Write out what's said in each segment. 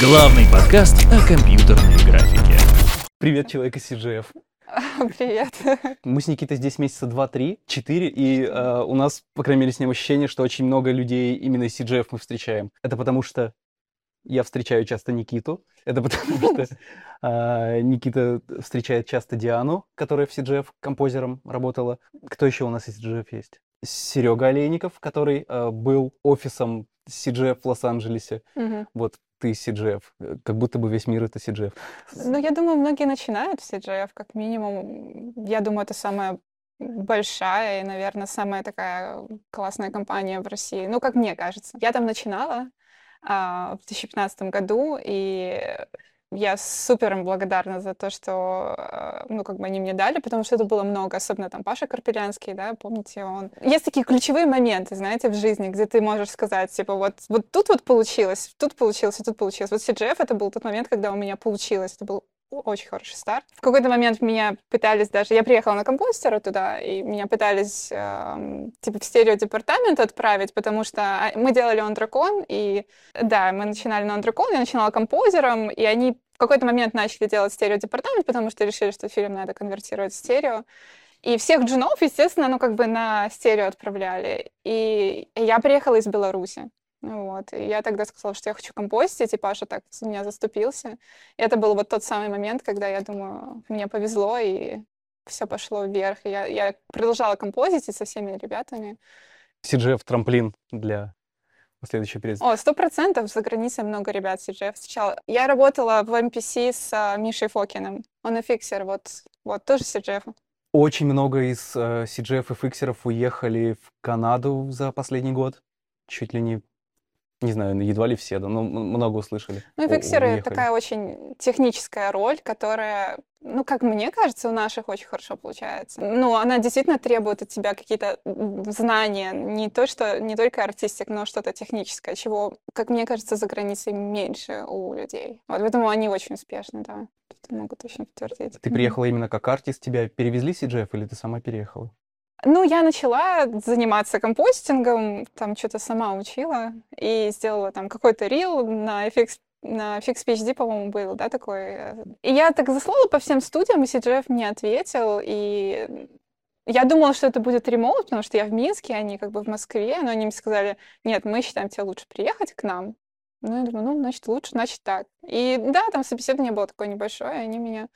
Главный подкаст о компьютерной графике. Привет, человек из CGF. Привет. Мы с Никитой здесь месяца два-три, четыре, и э, у нас, по крайней мере, с ним ощущение, что очень много людей именно из CGF мы встречаем. Это потому что я встречаю часто Никиту, это потому что э, Никита встречает часто Диану, которая в CGF композером работала. Кто еще у нас из CGF есть? Серега Олейников, который э, был офисом CGF в Лос-Анджелесе. Мгм. Вот ты CGF. Как будто бы весь мир это CGF. Ну, я думаю, многие начинают с CGF, как минимум. Я думаю, это самая большая и, наверное, самая такая классная компания в России. Ну, как мне кажется. Я там начинала а, в 2015 году, и я супер им благодарна за то, что, э, ну, как бы они мне дали, потому что это было много, особенно там Паша Карпелянский, да, помните, он... Есть такие ключевые моменты, знаете, в жизни, где ты можешь сказать, типа, вот, вот тут вот получилось, тут получилось, тут получилось. Вот CGF это был тот момент, когда у меня получилось, это был очень хороший старт. В какой-то момент меня пытались даже... Я приехала на компостера туда, и меня пытались эм, типа в стереодепартамент отправить, потому что а, мы делали он дракон, и да, мы начинали на он дракон, я начинала композером, и они в какой-то момент начали делать стереодепартамент, потому что решили, что фильм надо конвертировать в стерео. И всех джунов, естественно, ну как бы на стерео отправляли. И я приехала из Беларуси. Вот. И я тогда сказала, что я хочу компостить, и Паша так за меня заступился. И это был вот тот самый момент, когда я думаю, мне повезло, и все пошло вверх. И я, я продолжала композить со всеми ребятами. CGF трамплин для следующей перед... О, сто процентов за границей много ребят CGF встречала. Я работала в MPC с а, Мишей Фокиным. Он и фиксер, вот, вот тоже CGF. Очень много из э, CGF и фиксеров уехали в Канаду за последний год. Чуть ли не, не знаю, едва ли все, да, но много услышали. Ну фиксеры уехали. такая очень техническая роль, которая, ну, как мне кажется, у наших очень хорошо получается. Ну, она действительно требует от тебя какие-то знания, не то, что не только артистик, но что-то техническое, чего, как мне кажется, за границей меньше у людей. Вот поэтому они очень успешны, да. Тут могу точно подтвердить. Ты приехала именно как артист, тебя перевезли CGF или ты сама переехала? Ну, я начала заниматься компостингом, там что-то сама учила и сделала там какой-то рил на FX, на Fix PhD, по-моему, был, да, такой. И я так заслала по всем студиям, и CGF мне ответил, и я думала, что это будет ремоут, потому что я в Минске, они как бы в Москве, но они мне сказали, нет, мы считаем, тебе лучше приехать к нам. Ну, я думаю, ну, значит, лучше, значит, так. И да, там собеседование было такое небольшое, и они меня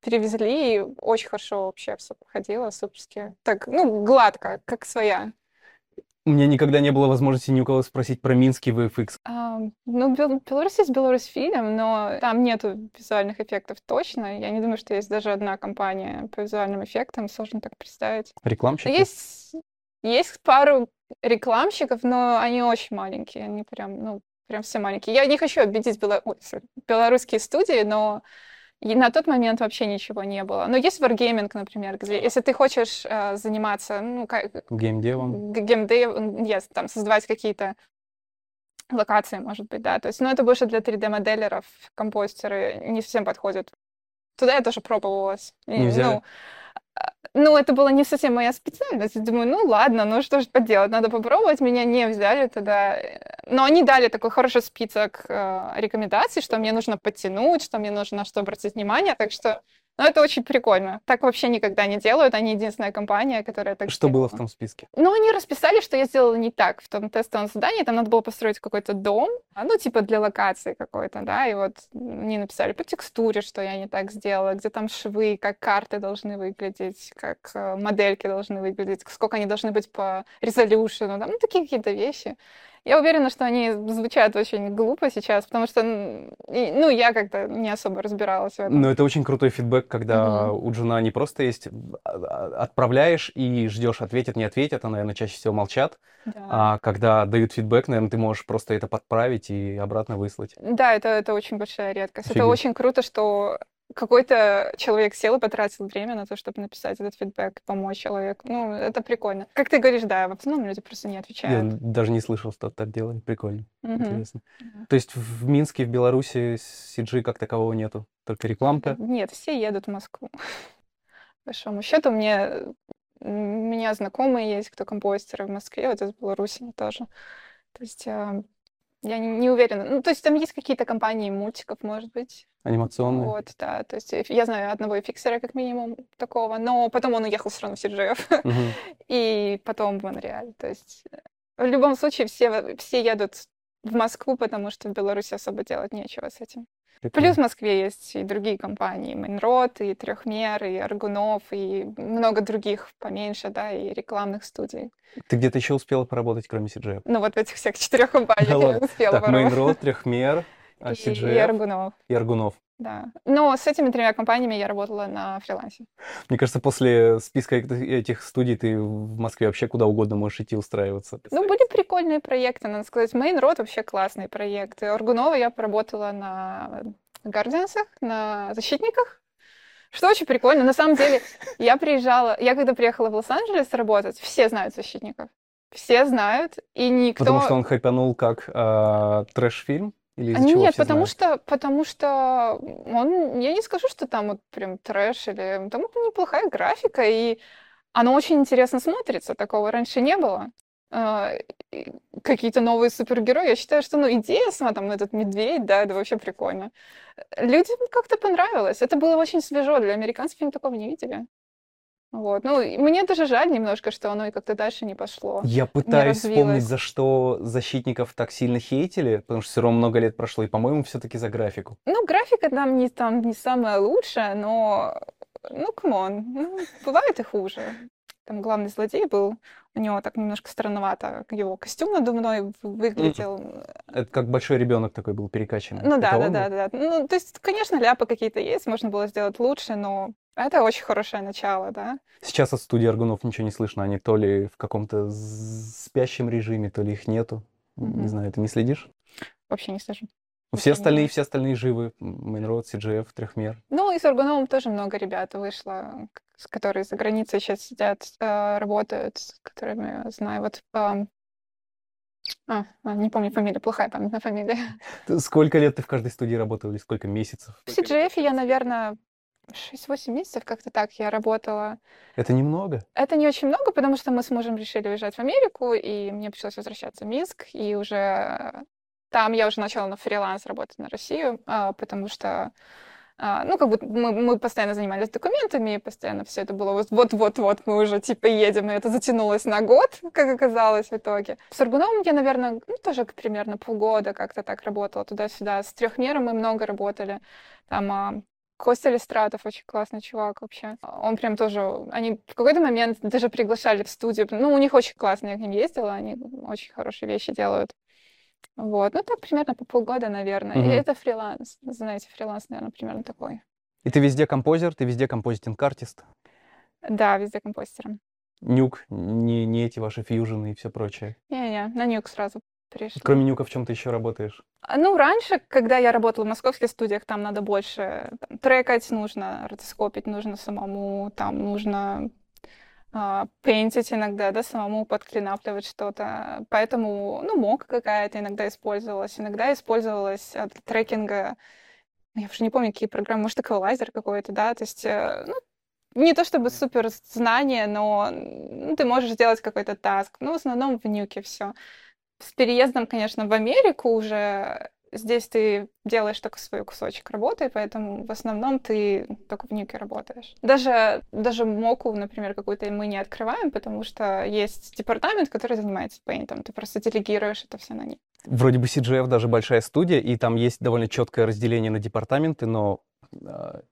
перевезли, и очень хорошо вообще все проходило, суперски. Так, ну, гладко, как своя. У меня никогда не было возможности ни у кого спросить про минский VFX. А, ну, Бел- Беларусь есть Беларусь фильм, но там нету визуальных эффектов точно. Я не думаю, что есть даже одна компания по визуальным эффектам, сложно так представить. Рекламщик? Есть, есть пару рекламщиков, но они очень маленькие, они прям, ну, прям все маленькие. Я не хочу обидеть бело- ой, белорусские студии, но и на тот момент вообще ничего не было. Но есть Wargaming, например, где если ты хочешь э, заниматься, ну, как, Геймдевом? г- геймдев, м, yes, там, создавать какие-то локации, может быть, да. То есть, ну, это больше для 3D-моделеров, композиторы не совсем подходят. Туда я тоже пробовалась. Не взяли? Ну, ну, это была не совсем моя специальность. Думаю, ну ладно, ну что же поделать, надо попробовать. Меня не взяли тогда. Но они дали такой хороший список э, рекомендаций, что мне нужно подтянуть, что мне нужно на что обратить внимание. Так что, ну, это очень прикольно. Так вообще никогда не делают. Они единственная компания, которая так Что было в том списке? Ну, они расписали, что я сделала не так в том тестовом задании. Там надо было построить какой-то дом, а, ну, типа для локации какой-то, да, и вот мне написали по текстуре, что я не так сделала, где там швы, как карты должны выглядеть, как э, модельки должны выглядеть, сколько они должны быть по резолюшену, да, ну, такие какие-то вещи. Я уверена, что они звучат очень глупо сейчас, потому что, ну, я как-то не особо разбиралась в этом. Но это очень крутой фидбэк, когда Мгм. у джуна не просто есть, а, а, отправляешь и ждешь, ответят, не ответят, а, наверное, чаще всего молчат. Да. А когда дают фидбэк, наверное, ты можешь просто это подправить и обратно выслать. Да, это, это очень большая редкость. Это Офигеть. очень круто, что какой-то человек сел и потратил время на то, чтобы написать этот фидбэк, помочь человеку. Ну, это прикольно. Как ты говоришь, да, в основном люди просто не Я отвечают. даже не слышал, что так делали. Прикольно, Мгм. интересно. Да. То есть в Минске, в Беларуси CG как такового нету, только рекламка. Нет, все едут в Москву. По большому счету, мне, у меня знакомые есть, кто композиторы в Москве, вот из Беларуси тоже. То есть а, Я не, уверена. Ну, то есть там есть какие-то компании мультиков, может быть. Анимационные. Вот, да. То есть я знаю одного фиксера, как минимум, такого. Но потом он уехал все равно в CGF. Мгм. И потом в Монреаль. То есть в любом случае все, все едут в Москву, потому что в Беларуси особо делать нечего с этим. Плюс в Москве есть и другие компании, Майнрод, и Трехмер, и Аргунов, и много других поменьше, да, и рекламных студий. Ты где-то еще успела поработать, кроме CGF? Ну вот в этих всех четырех компаниях я успела Так, поработать. Мейнрод, Трехмер, а, И, и Аргунов, и Аргунов. Да. Но с этими тремя компаниями я работала на фрилансе. Мне кажется, после списка эт- этих студий ты в Москве вообще куда угодно можешь идти устраиваться. Ну, были прикольные проекты, надо сказать. Мейнрод вообще классные проекты. Аргунова я поработала на Гардиансах, на защитниках. Что очень прикольно. На самом деле, я приезжала, я когда приехала в Лос-Анджелес работать, все знают защитников. Все знают, и никто... Потому что он хайпанул как а, трэш-фильм? Или из-за А чего Нет, все потому знают? что, потому что он, я не скажу, что там вот прям трэш или там неплохая графика, и оно очень интересно смотрится, такого раньше не было. А, Какие-то новые супергерои. Я считаю, что, ну, идея сама, там, этот медведь, да, это вообще прикольно. Людям как-то понравилось. Это было очень свежо. Для американцев они такого не видели. Вот. Ну, мне даже жаль немножко, что оно и как-то дальше не пошло. Я пытаюсь вспомнить, за что защитников так сильно хейтили, потому что все равно много лет прошло, и, по-моему, все-таки за графику. Ну, графика там не, там не самая лучшая, но, ну, come on, ну, бывает и хуже. Там главный злодей был, у него так немножко странновато его костюм надувной выглядел. Это как большой ребенок такой был перекачанный. Ну да, да, да, да. Ну, то есть, конечно, ляпы какие-то есть, можно было сделать лучше, но это очень хорошее начало, да. Сейчас от студии Аргунов ничего не слышно. Они то ли в каком-то спящем режиме, то ли их нету. Не Мгм. знаю, ты не следишь? Вообще не скажу. Все Вообще не остальные, все остальные живы. Мейнрод, CGF, Трехмер. Ну, и с Аргуновым тоже много ребят вышло, которые за границей сейчас сидят, э, работают, с которыми я знаю. Вот, а, а, не помню фамилию, плохая память на фамилии. Сколько лет ты в каждой студии работал или сколько месяцев? В CGF я, наверное, 6-8 месяцев как-то так я работала. Это немного. Это не очень много, потому что мы с мужем решили уезжать в Америку, и мне пришлось возвращаться в Минск, и уже там я уже начала на фриланс работать на Россию, а, потому что, а, ну, как бы мы, мы постоянно занимались документами, и постоянно все это было вот- вот-вот-вот, мы уже типа едем, и это затянулось на год, как оказалось в итоге. С Аргуновым я, наверное, ну, тоже примерно полгода как-то так работала туда-сюда. С трехмером мы много работали. Там а, Костя Листратов очень классный чувак вообще. Он прям тоже... Они в какой-то момент даже приглашали в студию. Ну, у них очень классно, я к ним ездила, они очень хорошие вещи делают. Вот. Ну, так примерно по полгода, наверное. И Мгм. это фриланс. Знаете, фриланс, наверное, примерно такой. И ты везде композер, ты везде композитинг-артист. Да, везде компостером. Нюк, не, не эти ваши фьюжены и все прочее. Не-не, на нюк сразу пришла. Кроме нюка в чем ты еще работаешь? А, Ну, раньше, когда я работала в московских студиях, там надо больше там, трекать, нужно ротоскопить, нужно самому, там нужно а, пейнтить иногда, да, самому подклинапливать что-то. Поэтому, ну, мок какая-то иногда использовалась, иногда использовалась для трекинга, я уже не помню, какие программы, может, эквалайзер какой-то, да, то есть, э, ну, не то чтобы супер знание, но ну, ты можешь сделать какой-то таск. Ну, в основном в нюке все. С переездом, конечно, в Америку уже здесь ты делаешь только свой кусочек работы, поэтому в основном ты только в нюке работаешь. Даже, даже моку, например, какую-то мы не открываем, потому что есть департамент, который занимается пейнтом. Ты просто делегируешь это все на них. Вроде бы CGF даже большая студия, и там есть довольно четкое разделение на департаменты, но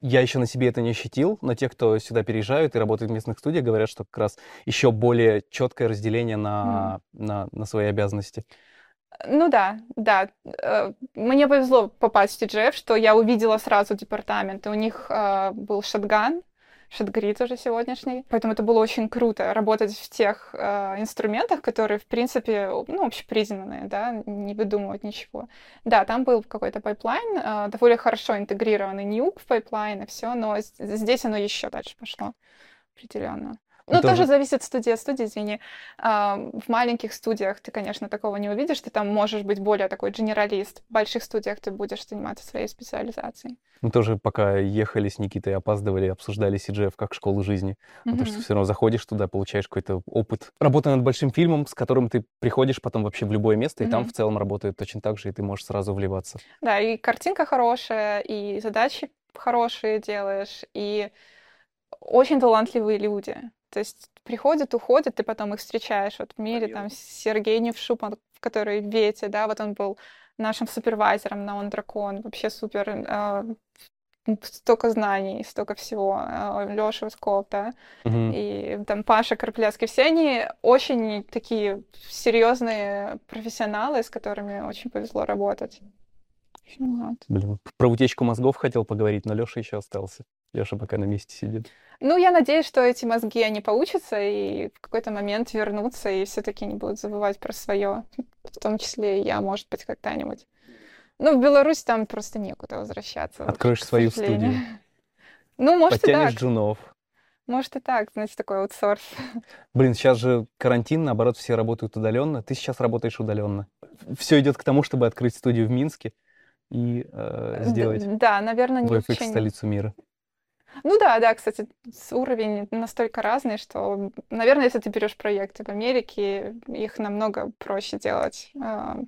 я еще на себе это не ощутил. Но те, кто сюда переезжают и работают в местных студиях, говорят, что как раз еще более четкое разделение на, на, на свои обязанности. Ну да, да. Э, Мне повезло попасть в TGF, что я увидела сразу департамент. И у них э, был шотган, шотгрид уже сегодняшний. Поэтому это было очень круто работать в тех э, инструментах, которые, в принципе, ну, общепризнанные, да, не выдумывать ничего. Да, там был какой-то пайплайн, э, довольно хорошо интегрированный Nuke в пайплайн и все, но здесь оно еще дальше пошло определенно. Ну, тоже- тоже зависит студия от студии, извини. А, В маленьких студиях ты, конечно, такого не увидишь, ты там можешь быть более такой генералист. В больших студиях ты будешь заниматься своей специализацией. Мы тоже пока ехали с Никитой, опаздывали, обсуждали CGF как школу жизни. Потому что все равно заходишь туда, получаешь какой-то опыт работы над большим фильмом, с которым ты приходишь потом вообще в любое место, и там Мгм. в целом работает точно так же, и ты можешь сразу вливаться. Да, и картинка хорошая, и задачи хорошие делаешь, и очень талантливые люди. То есть приходят, уходят, ты потом их встречаешь. Вот в мире там Сергей Невшуп, он- который в Вете, да, вот он был нашим супервайзером на Он Дракон, вообще супер, э, столько знаний, столько всего. Леша Усков, да, Мгм. и там Паша Карпляцкий, все они очень такие серьезные профессионалы, с которыми очень повезло работать. Вот. Блин, про утечку мозгов хотел поговорить, но Леша еще остался. Леша пока на месте сидит. Ну, я надеюсь, что эти мозги, они получатся и в какой-то момент вернутся, и все-таки не будут забывать про свое, в том числе и я, может быть, когда-нибудь. Ну, в Беларусь там просто некуда возвращаться. Откроешь к свою студию. Ну, может и Подтянешь так. джунов. Может и так, знаете, такой аутсорс. Блин, сейчас же карантин, наоборот, все работают удаленно. Ты сейчас работаешь удаленно. Все идет к тому, чтобы открыть студию в Минске и э, сделать Да, наверное, не исключение. столицу мира. Ну да, да, кстати, уровень настолько разный, что, наверное, если ты берешь проекты в Америке, их намного проще делать, а,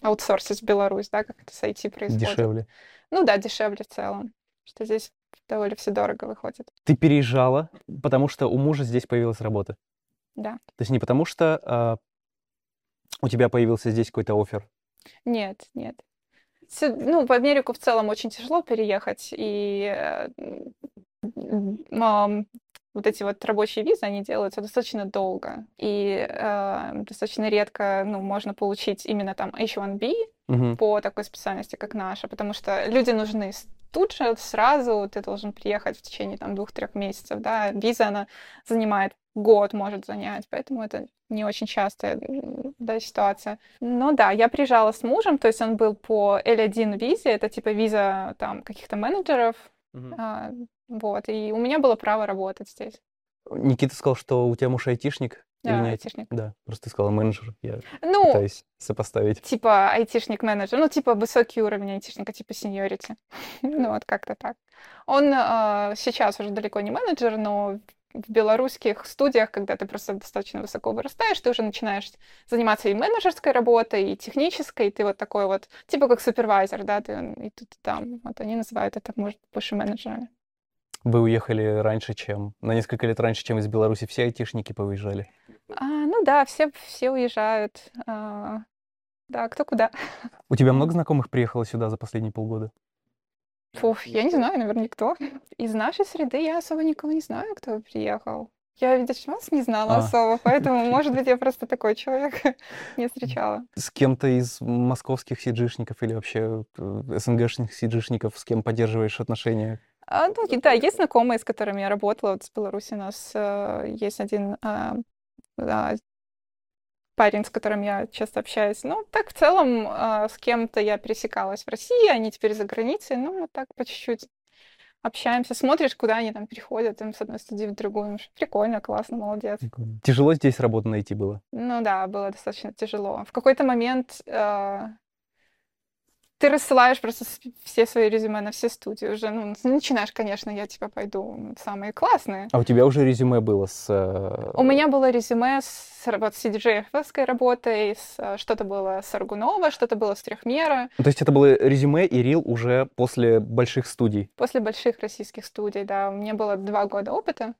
аутсорсить в Беларусь, да, как это с IT происходит. Дешевле. Ну да, дешевле в целом, что здесь довольно все дорого выходит. Ты переезжала, потому что у мужа здесь появилась работа. Да. То есть не потому что а, у тебя появился здесь какой-то офер. Нет, нет. Ну, в Америку в целом очень тяжело переехать, и э, вот эти вот рабочие визы, они делаются достаточно долго, и э, достаточно редко, ну, можно получить именно там H1B Мгм. по такой специальности, как наша, потому что люди нужны тут же, сразу, ты должен приехать в течение там двух-трех месяцев, да, виза, она занимает год, может занять, поэтому это не очень частая да, ситуация. Но да, я приезжала с мужем, то есть он был по L1 визе, это типа виза там каких-то менеджеров, Мгм. Вот, и у меня было право работать здесь. Никита сказал, что у тебя муж айтишник. или Да, не айти- айтишник. Да, просто ты сказала менеджер. Я Ну, пытаюсь сопоставить. типа айтишник-менеджер, ну, типа высокий уровень айтишника, типа сеньорити. Ну, вот как-то так. Он а, сейчас уже далеко не менеджер, но в белорусских студиях, когда ты просто достаточно высоко вырастаешь, ты уже начинаешь заниматься и менеджерской работой, и технической, и ты вот такой вот, типа как супервайзер, да, ты и тут, и там. Вот они называют это, может, больше менеджерами. Вы уехали раньше, чем... На несколько лет раньше, чем из Беларуси все айтишники повыезжали. А, ну да, все, все уезжают. а, да, кто куда. У тебя много знакомых приехало сюда за последние полгода? Фух, я не знаю, наверное, никто. Из нашей среды я особо никого не знаю, кто приехал. Я, видишь, вас не знала А. особо, поэтому, может быть, я просто такой человек не встречала. С кем-то из московских сиджишников или вообще э, СНГшных сиджишников, с кем поддерживаешь отношения? А, ну, да, есть знакомые, с которыми я работала. Вот с Беларуси у нас э, есть один а, а, парень, с которым я часто общаюсь. Ну, так в целом а, с кем-то я пересекалась в России, они теперь за границей. Ну, вот так по чуть-чуть общаемся. Смотришь, куда они там переходят, там, с одной студии в другую. Прикольно, классно, молодец. Тяжело здесь работу найти было? Ну да, было достаточно тяжело. В какой-то момент э, ты рассылаешь просто все свои резюме на все студии уже. Ну, начинаешь, конечно, я типа пойду самые классные. А у тебя уже резюме было с... э, У меня было резюме с, вот, с CDJ-овской работой, с, э, что-то было с Аргунова, что-то было с Трехмера, Ну, То есть это было резюме и рил уже после больших студий? после больших российских студий, да. У меня было два года опыта,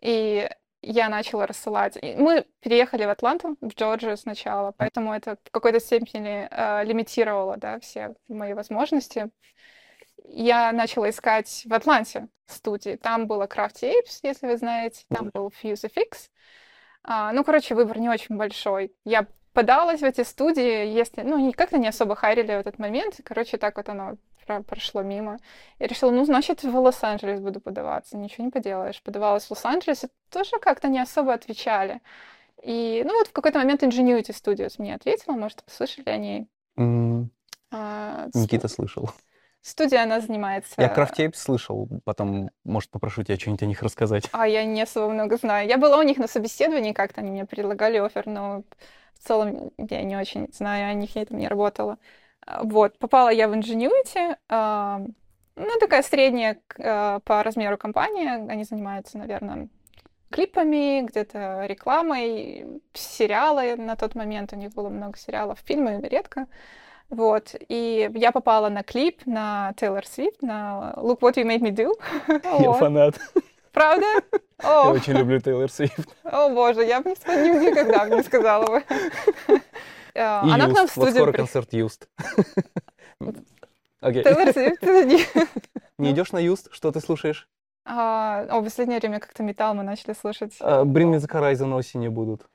и я начала рассылать. И мы переехали в Атланту, в Джорджию сначала, поэтому это в какой-то степени э, лимитировало, да, все мои возможности. Я начала искать в Атланте студии. Там было Craft Apes, если вы знаете, там был FuseFX. А, ну, короче, выбор не очень большой. Я подалась в эти студии, если, ну, как-то не особо харили в этот момент. Короче, так вот оно прошло мимо. Я решила, ну, значит, в Лос-Анджелес буду подаваться. Ничего не поделаешь. Подавалась в Лос-Анджелесе, тоже как-то не особо отвечали. И, ну, вот в какой-то момент Ingenuity Studios мне ответила, может, слышали о ней. М, А, Никита слышал. Студия, она занимается... Я Крафтейп слышал, потом, может, попрошу тебя что-нибудь о них рассказать. А я не особо много знаю. Я была у них на собеседовании, как-то они мне предлагали офер, но в целом я не очень знаю о них, я там не работала. А, Вот, попала я в Ingenuity, а, ну, такая средняя а, по размеру компания, они занимаются, наверное, клипами, где-то рекламой, сериалы на тот момент, у них было много сериалов, фильмы редко. Вот, и я попала на клип на Тейлор Свифт, на Look What You Made Me Do. Я фанат. Правда? Я очень люблю Тейлор Свифт. о боже, я бы никогда бы не сказала бы. Э, И Она к нам в Юст. Вот студию скоро при- концерт Юст. Окей. Тейлор Свифт. Не идешь на Юст? Что ты слушаешь? А, О, в последнее время как-то металл мы начали слушать. А, Bring Me The Horizon осенью будут.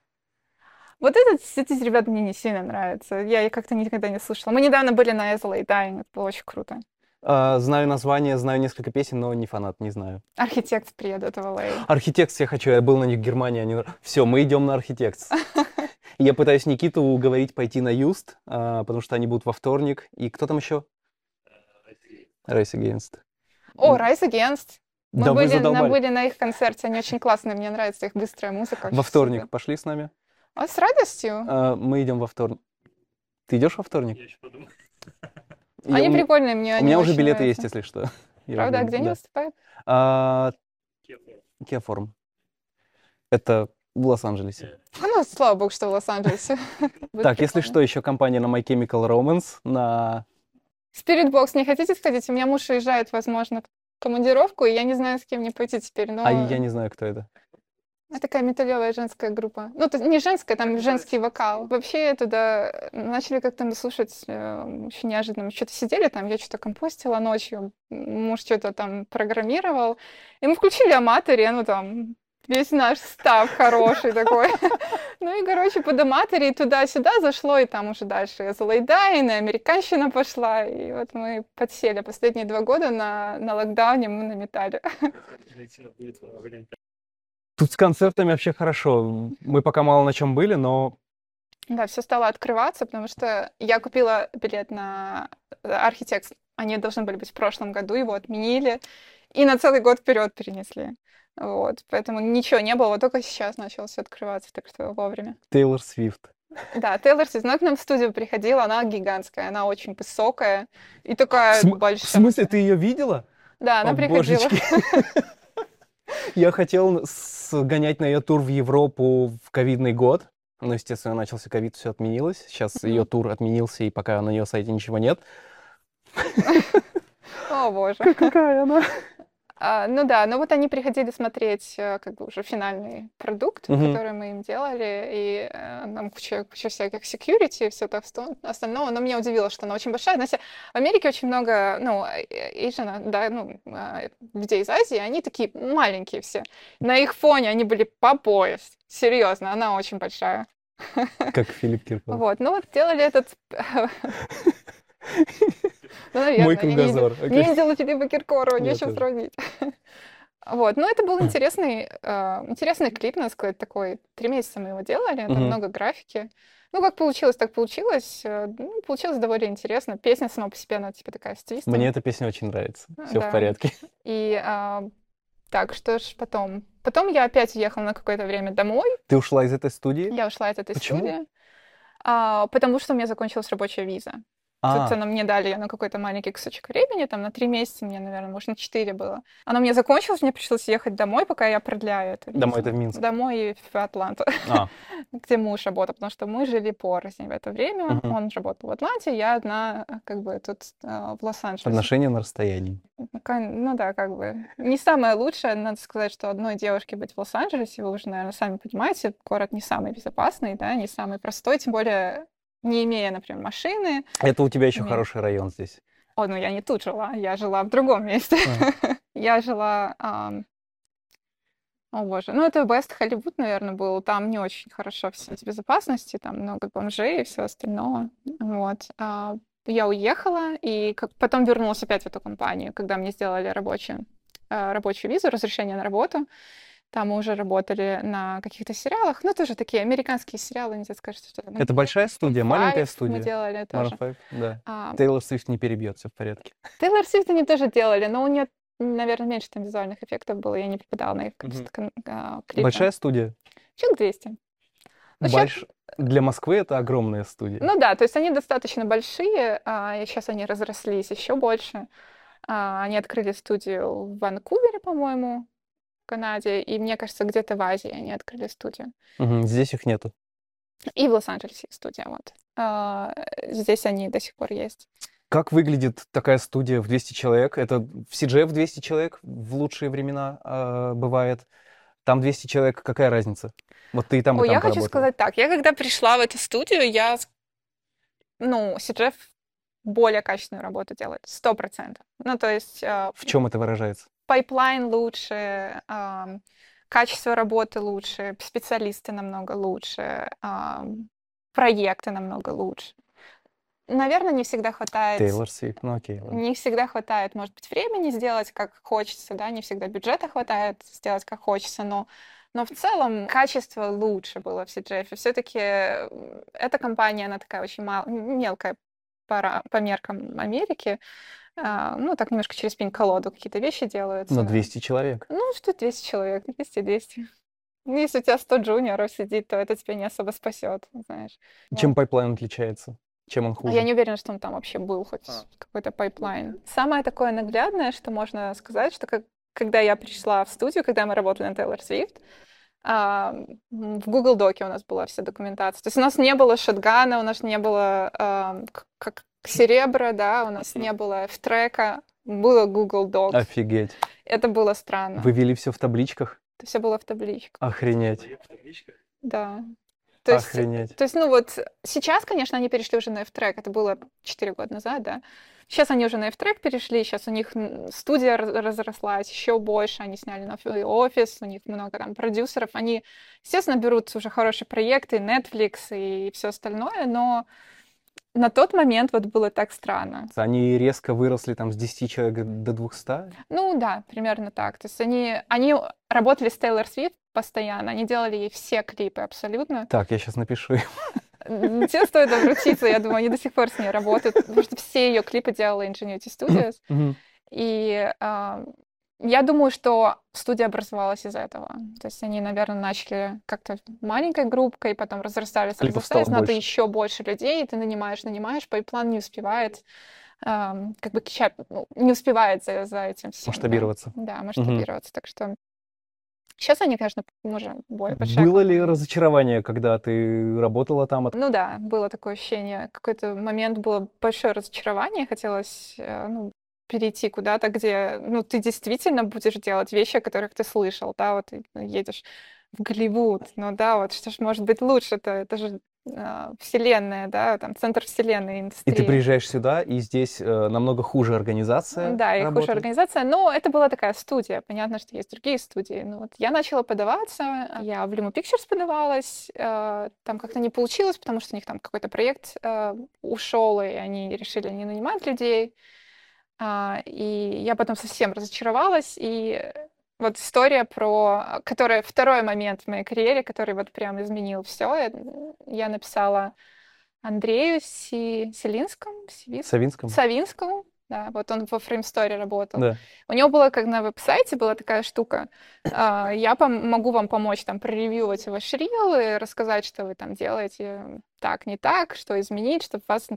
Вот этот, эти ребята мне не сильно нравятся. Я их как-то никогда не слушала. Мы недавно были на As Lay Dying, это было очень круто. А, Знаю название, знаю несколько песен, но не фанат, не знаю. Архитект приедут в LA. Архитекс я хочу, я был на них в Германии. Они... Все, мы идем на Архитекс. Я пытаюсь Никиту уговорить пойти на Юст, а, потому что они будут во вторник. И кто там еще? Race Against. О. Rise Against. Мы, Да были, на, были на их концерте, они очень классные, мне нравится их быстрая музыка. Во вторник супер. пошли с нами? А, с радостью. А, Мы идем во вторник. Ты идешь во вторник? Я еще подумаю. Они прикольные, мне У меня уже билеты есть, нравятся. если что. Правда? А где они да. выступают? А, Кеоформ. Это в Лос-Анджелесе. А, ну, слава богу, что в Лос-Анджелесе. Так, если что, еще компания на My Chemical Romance, на... Spirit Box не хотите сходить? У меня муж уезжает, возможно, в командировку, и я не знаю, с кем мне пойти теперь, но А я не знаю, кто это. Это такая металлевая женская группа. Ну, то не женская, там женский вокал. Вообще туда начали как-то слушать э, очень неожиданно. Мы что-то сидели там, я что-то компостила ночью, муж что-то там программировал, и мы включили Аматори, ну там весь наш став хороший такой. Ну и, короче, под Аматори туда-сюда зашло, и там уже дальше Залайдайн, и американщина пошла, и вот мы подсели последние два года на, на локдауне, мы на металле. Тут с концертами вообще хорошо. Мы пока мало на чем были, но Да, все стало открываться, потому что я купила билет на Архитекс. Они должны были быть в прошлом году, его отменили. И на целый год вперед перенесли. Вот, поэтому ничего не было, вот только сейчас начало все открываться, так что вовремя. Тейлор Свифт. Да, Тейлор Свифт, она к нам в студию приходила, она гигантская, она очень высокая и В такая см- В большая. смысле, ты ее видела? Да, она О, приходила. Я хотел сгонять на ее тур в Европу в ковидный год. Но, естественно, начался ковид, все отменилось. Сейчас ее тур отменился, и пока на ее сайте ничего нет. О, боже. Какая она? А, ну да, ну вот они приходили смотреть э, как бы уже финальный продукт, Мгм. который мы им делали, и э, нам куча, куча всяких security и все то всто- остального, но меня удивило, что она очень большая. Знаете, в Америке очень много, ну, э, Asian, да, ну, а, людей из Азии, они такие маленькие все. На их фоне они были по пояс. Серьезно, она очень большая. Как Филипп Киркоров. Вот, ну вот делали этот... Ну, Мой кругозор. не видела Филиппа Киркорова, тоже. сравнить. Вот, но это был интересный, э, интересный клип, надо сказать, такой. Три месяца мы его делали, там много графики. Ну, как получилось, так получилось. Э, ну, получилось довольно интересно. Песня сама по себе, она типа такая стилистом. Мне эта песня очень нравится. Все Да. в порядке. И а, так, что ж потом? Потом я опять уехала на какое-то время домой. Ты ушла из этой студии? Я ушла из этой Почему? студии. а, потому что у меня закончилась рабочая виза. А, Тут она мне дали на какой-то маленький кусочек времени, там на три месяца мне, наверное, может, на четыре было. Она меня закончилась, мне пришлось ехать домой, пока я продляю это. Домой это в Минск? Домой и в Атланту, а, где муж работал, потому что мы жили порознь в это время. Мгм. Он работал в Атланте, я одна как бы тут э, в Лос-Анджелесе. отношения на расстоянии. Ну да, как бы не самое лучшее. Надо сказать, что одной девушке быть в Лос-Анджелесе, вы уже, наверное, сами понимаете, город не самый безопасный, да, не самый простой, тем более не имея, например, машины. Это у тебя еще Нет. хороший район здесь. О, ну я не тут жила, я жила в другом месте. Я жила... ам, О боже, ну это Вест Холливуд, наверное, был. Там не очень хорошо все с безопасности, там много бомжей и все остальное. Вот. А, Я уехала, и как- потом вернулась опять в эту компанию, когда мне сделали рабочую, а, рабочую визу, разрешение на работу. Там мы уже работали на каких-то сериалах, ну, тоже такие американские сериалы, нельзя сказать, что Это большая студия, маленькая Five студия? Мы делали тоже. Five? Да. А, Тейлор Свифт не перебьет, все в порядке. Тейлор Свифт они тоже делали, но у нее, наверное, меньше там визуальных эффектов было, я не попадала на их кон- а, клипы. Большая студия? Человек 200. Ну, Больш- Для Москвы это огромная студия. Ну да, то есть они достаточно большие, а, сейчас они разрослись еще больше. А, Они открыли студию в Ванкувере, по-моему, Канаде, и мне кажется, где-то в Азии они открыли студию. Мгм, Здесь их нету. И в Лос-Анджелесе их студия, вот. А, Здесь они до сих пор есть. Как выглядит такая студия в 200 человек? Это в CGF 200 человек в лучшие времена а, бывает. Там 200 человек, какая разница? Вот ты и там, и Ой, там я хочу сказать так. Я когда пришла в эту студию, я, ну, CGF более качественную работу делает, сто процентов. Ну, то есть а, В чем это выражается? Пайплайн лучше, качество работы лучше, специалисты намного лучше, проекты намного лучше. Наверное, не всегда хватает... Тейлор Свифт, ну окей. Не всегда хватает, может быть, времени сделать, как хочется, да, не всегда бюджета хватает сделать, как хочется, но, но в целом качество лучше было в CGF. Все-таки эта компания, она такая очень мал- мелкая по, по меркам Америки, ну, так немножко через пень-колоду какие-то вещи делаются. Но 200 человек. Ну, что 200 человек, 200-200. Ну, Если у тебя 100 джуниоров сидит, то это тебя не особо спасет, знаешь. Чем пайплайн отличается? Чем он А хуже? Я не уверена, что он там вообще был хоть А. какой-то пайплайн. Самое такое наглядное, что можно сказать, что как, когда я пришла в студию, когда мы работали на Taylor Swift, а, в Google Doc е у нас была вся документация. То есть у нас не было Shotgun а, у нас не было а, как Cerebro, да, у нас не было ftrack а, было Google Docs. Офигеть. Это было странно. Вы вели все в табличках? Это все было в табличках, Охренеть. да. То есть, Охренеть. то есть, ну вот сейчас, конечно, они перешли уже на F-трек, это было 4 года назад, да. Сейчас они уже на F-трек перешли, сейчас у них студия раз- разрослась еще больше, они сняли новый офис, у них много там продюсеров, они, естественно, берут уже хорошие проекты, Netflix и все остальное, но на тот момент вот было так странно. Они резко выросли там с 10 человек до 200? Ну да, примерно так. То есть они, они работали с Тейлор Свифт постоянно, они делали ей все клипы абсолютно. Так, я сейчас напишу им. Тебе стоит обратиться, я думаю, они до сих пор с ней работают, потому что все ее клипы делала Ingenuity Studios. И я думаю, что студия образовалась из этого. То есть они, наверное, начали как-то маленькой группкой, потом разрастались, разрастались, надо больше. еще больше людей, и ты нанимаешь, нанимаешь, пайплан не успевает, ам, как бы кича- ну, не успевает за, за этим всем. да. Масштабироваться. Да, масштабироваться. Так что сейчас они, конечно, уже более большая Было ли разочарование, когда ты работала там? Ну да, было такое ощущение. Какой-то момент было большое разочарование. Хотелось э, ну, перейти куда-то, где ну, ты действительно будешь делать вещи, о которых ты слышал. Да, вот ты едешь в Голливуд. Ну да, вот что ж может быть лучше-то? Это же а, вселенная, да, там центр вселенной И индустрии. ты приезжаешь сюда, и здесь э, намного хуже организация Да, и хуже работает. организация, но это была такая студия. Понятно, что есть другие студии. Ну, вот я начала подаваться, я в Limo Pictures подавалась, э, там как-то не получилось, потому что у них там какой-то проект э, ушел, и они решили не нанимать людей. А, и я потом совсем разочаровалась, и вот история про, которая второй момент в моей карьере, который вот прям изменил все. Я написала Андрею Си- Селинскому, Сивис- Савинском? Савинскому, да, вот он во Framestore работал. Да. У него было, как на веб-сайте, была такая штука. а, Я пом- могу вам помочь там проревьювать ваш рил и рассказать, что вы там делаете так, не так, что изменить, чтобы вас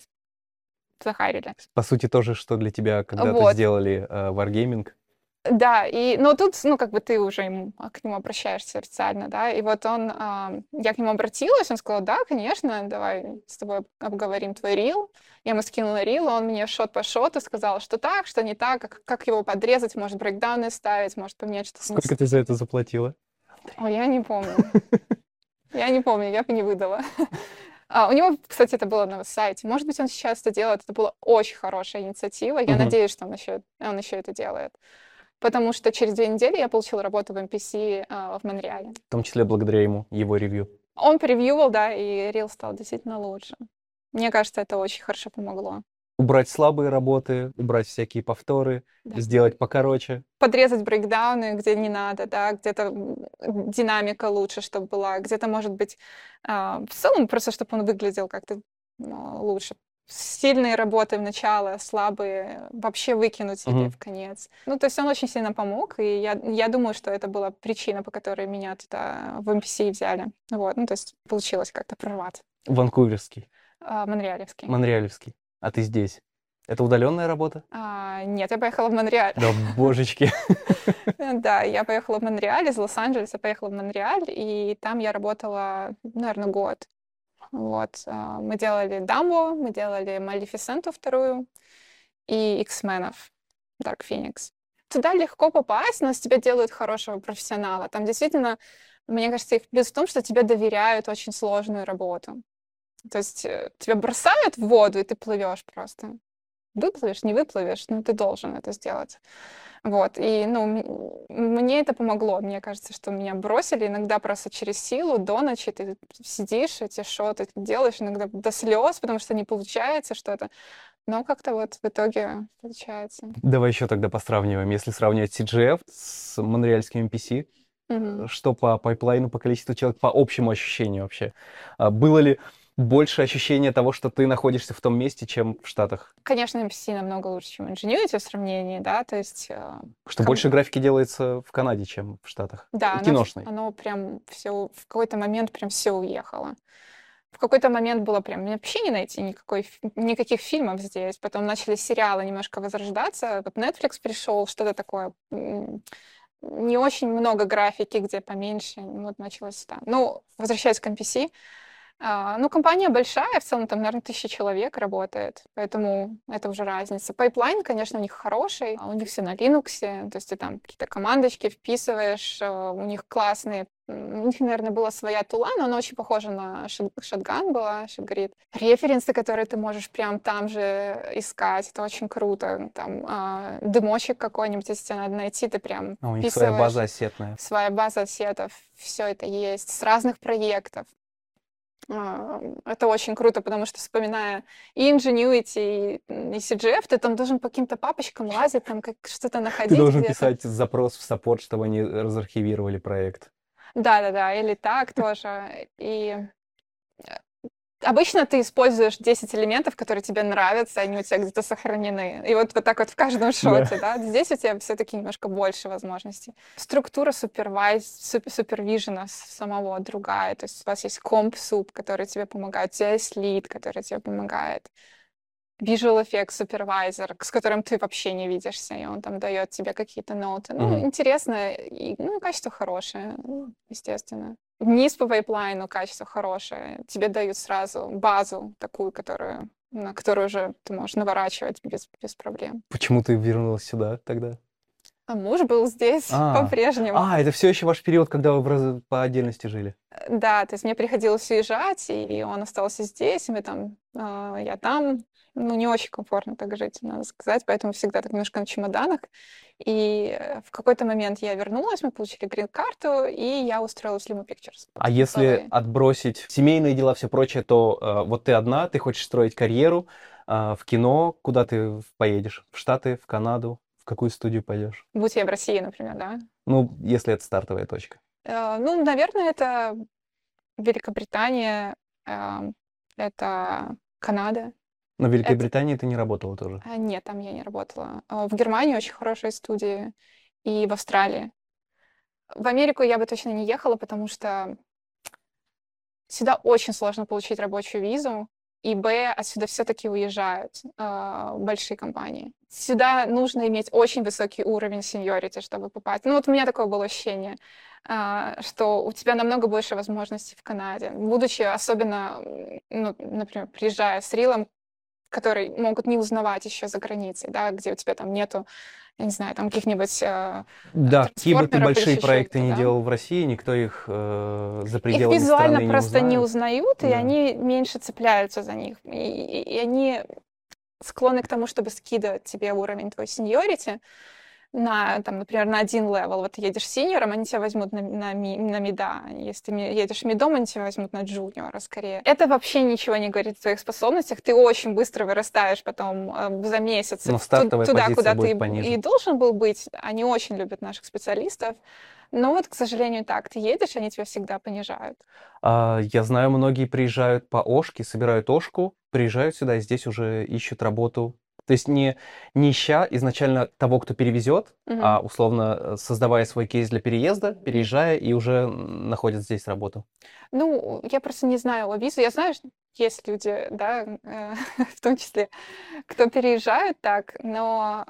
захарили. По сути, тоже, что для тебя когда-то Вот. сделали э, Wargaming. Да, и, но тут, ну, как бы ты уже ему, а, к нему обращаешься официально, да, и вот он, а, я к нему обратилась, он сказал, да, конечно, давай с тобой об- обговорим твой рил. Я ему скинула рил, он мне шот по шоту сказал, что так, что не так, как, как его подрезать, может, брейкдауны ставить, может, поменять что-то. Сколько ты за это заплатила? Ой, я не помню. Я не помню, я бы не выдала. А, у него, кстати, это было на сайте. Может быть, он сейчас это делает. Это была очень хорошая инициатива. Я Мгм. надеюсь, что он еще, он еще это делает. Потому что через две недели я получила работу в MPC а, в Монреале. В том числе благодаря ему, его ревью. Он превьювал, да, и рил стал действительно лучше. Мне кажется, это очень хорошо помогло. Убрать слабые работы, убрать всякие повторы, Да. сделать покороче. Подрезать брейкдауны, где не надо, да, где-то динамика лучше, чтобы была, где-то, может быть, а, в целом просто, чтобы он выглядел как-то а, лучше. Сильные работы в начало, слабые вообще выкинуть или Мгм. в конец. Ну, то есть он очень сильно помог, и я, я думаю, что это была причина, по которой меня туда в MPC взяли. Вот, ну, то есть получилось как-то прорваться. Ванкуверский, А, Монреалевский. монреалевский. А ты здесь. Это удаленная работа? А, нет, я поехала в Монреаль. Да, божечки. Да, я поехала в Монреаль, из Лос-Анджелеса поехала в Монреаль, и там я работала, наверное, год. Вот. а, Мы делали Дамбо, мы делали Малефисенту вторую и X-менов, Dark Phoenix. Туда легко попасть, но с тебя делают хорошего профессионала. Там действительно, мне кажется, их плюс в том, что тебе доверяют очень сложную работу. То есть э, тебя бросают в воду, и ты плывешь просто. Выплывешь, не выплывешь, но ты должен это сделать. Вот, и, ну, мне это помогло. Мне кажется, что меня бросили иногда просто через силу, до ночи ты сидишь, эти шоты делаешь, иногда до слез, потому что не получается что-то. Но как-то вот в итоге получается. Давай еще тогда посравниваем. Если сравнивать CGF с монреальским MPC, Мгм. что по пайплайну, по количеству человек, по общему ощущению вообще? А Было ли больше ощущения того, что ты находишься в том месте, чем в Штатах? Конечно, MPC намного лучше, чем Ingenuity в сравнении, да, то есть... э, Что Ком- больше графики делается в Канаде, чем в Штатах? Да, оно, Киношной. оно прям все в какой-то момент прям все уехало. В какой-то момент было прям мне вообще не найти никакой, никаких фильмов здесь. Потом начали сериалы немножко возрождаться. Вот Netflix пришел, что-то такое. Не очень много графики, где поменьше. Вот началось да. Ну, возвращаясь к MPC, а, ну, компания большая, в целом там, наверное, тысяча человек работает, поэтому это уже разница. Пайплайн, конечно, у них хороший, а у них все на Linux, то есть ты там какие-то командочки вписываешь, а, у них классные, у них, наверное, была своя тула, но она очень похожа на Shotgun была, Shotgrid. Референсы, которые ты можешь прям там же искать, это очень круто. Там а, дымочек какой-нибудь, если тебе надо найти, ты прям А у них своя база осетная. своя база ассетов, все это есть, с разных проектов. А, Это очень круто, потому что, вспоминая и Ingenuity, и и CGF, ты там должен по каким-то папочкам лазить, там как что-то Ты находить должен где-то. писать запрос в саппорт, чтобы они разархивировали проект. Да-да-да, или так тоже. И э, обычно ты используешь 10 элементов, которые тебе нравятся, они у тебя где-то сохранены. И вот, вот так вот в каждом шоте, да. Здесь у тебя все-таки немножко больше возможностей. Структура супервайз, суп- супервижена самого другая. То есть у вас есть комп-суп, который тебе помогает, у тебя есть лид, который тебе помогает. Visual Effects супервайзер, с которым ты вообще не видишься, и он там дает тебе какие-то ноты. Ну, Мгм. интересно, и, ну, качество хорошее, естественно. Вниз по пайплайну качество хорошее. Тебе дают сразу базу такую, которую, на которую уже ты можешь наворачивать без, без проблем. Почему ты вернулась сюда тогда? А муж был здесь А. по-прежнему. А, это все еще ваш период, когда вы раз- по отдельности жили? Да, то есть мне приходилось уезжать, и он остался здесь, и мы там, а, я там. Ну, не очень комфортно так жить, надо сказать, поэтому всегда так немножко на чемоданах. И э, в какой-то момент я вернулась, мы получили грин-карту, и я устроилась в Limo Pictures. А если отбросить семейные дела, все прочее, то э, вот ты одна, ты хочешь строить карьеру э, в кино, куда ты поедешь? В Штаты, в Канаду? В какую студию пойдешь? Будь я в России, например, да. Ну, если это стартовая точка. Э, Ну, наверное, это Великобритания, э, это Канада. Но в Великобритании ты не работала тоже. А, Нет, там я не работала. А, В Германии очень хорошие студии, и в Австралии. В Америку я бы точно не ехала, потому что сюда очень сложно получить рабочую визу, и б, отсюда все-таки уезжают а, большие компании. Сюда нужно иметь очень высокий уровень сеньорити, чтобы попасть. Ну вот у меня такое было ощущение, а, что у тебя намного больше возможностей в Канаде. Будучи особенно, м, ну, например, приезжая с Рилом, которые могут не узнавать еще за границей, да, где у тебя там нету, я не знаю, там каких-нибудь... э, Да, какие бы ты большие проекты чего-то, не да. делал в России, никто их э, за Их пределами визуально страны просто не не узнают, узнает. и Да. они меньше цепляются за них. И, и- и они склонны к тому, чтобы скидывать тебе уровень твой сеньорити. На, там, например, на один level. Вот ты едешь сеньором, они тебя возьмут на, на, ми- на мида. Если ты едешь мидом, они тебя возьмут на джуниора скорее. Это вообще ничего не говорит о твоих способностях. Ты очень быстро вырастаешь потом э, за месяц Но ту- туда, куда ты пониже. и должен был быть. Они очень любят наших специалистов. Но вот, к сожалению, так. Ты едешь, они тебя всегда понижают. А, Я знаю, многие приезжают по Ошке, собирают Ошку, приезжают сюда и здесь уже ищут работу. То есть не, не ища изначально того, кто перевезет, Мгм. а условно э, создавая свой кейс для переезда, переезжая и уже находят здесь работу. Ну, я просто не знаю о визу. Я знаю, что есть люди, да, э, в том числе, кто переезжают так, но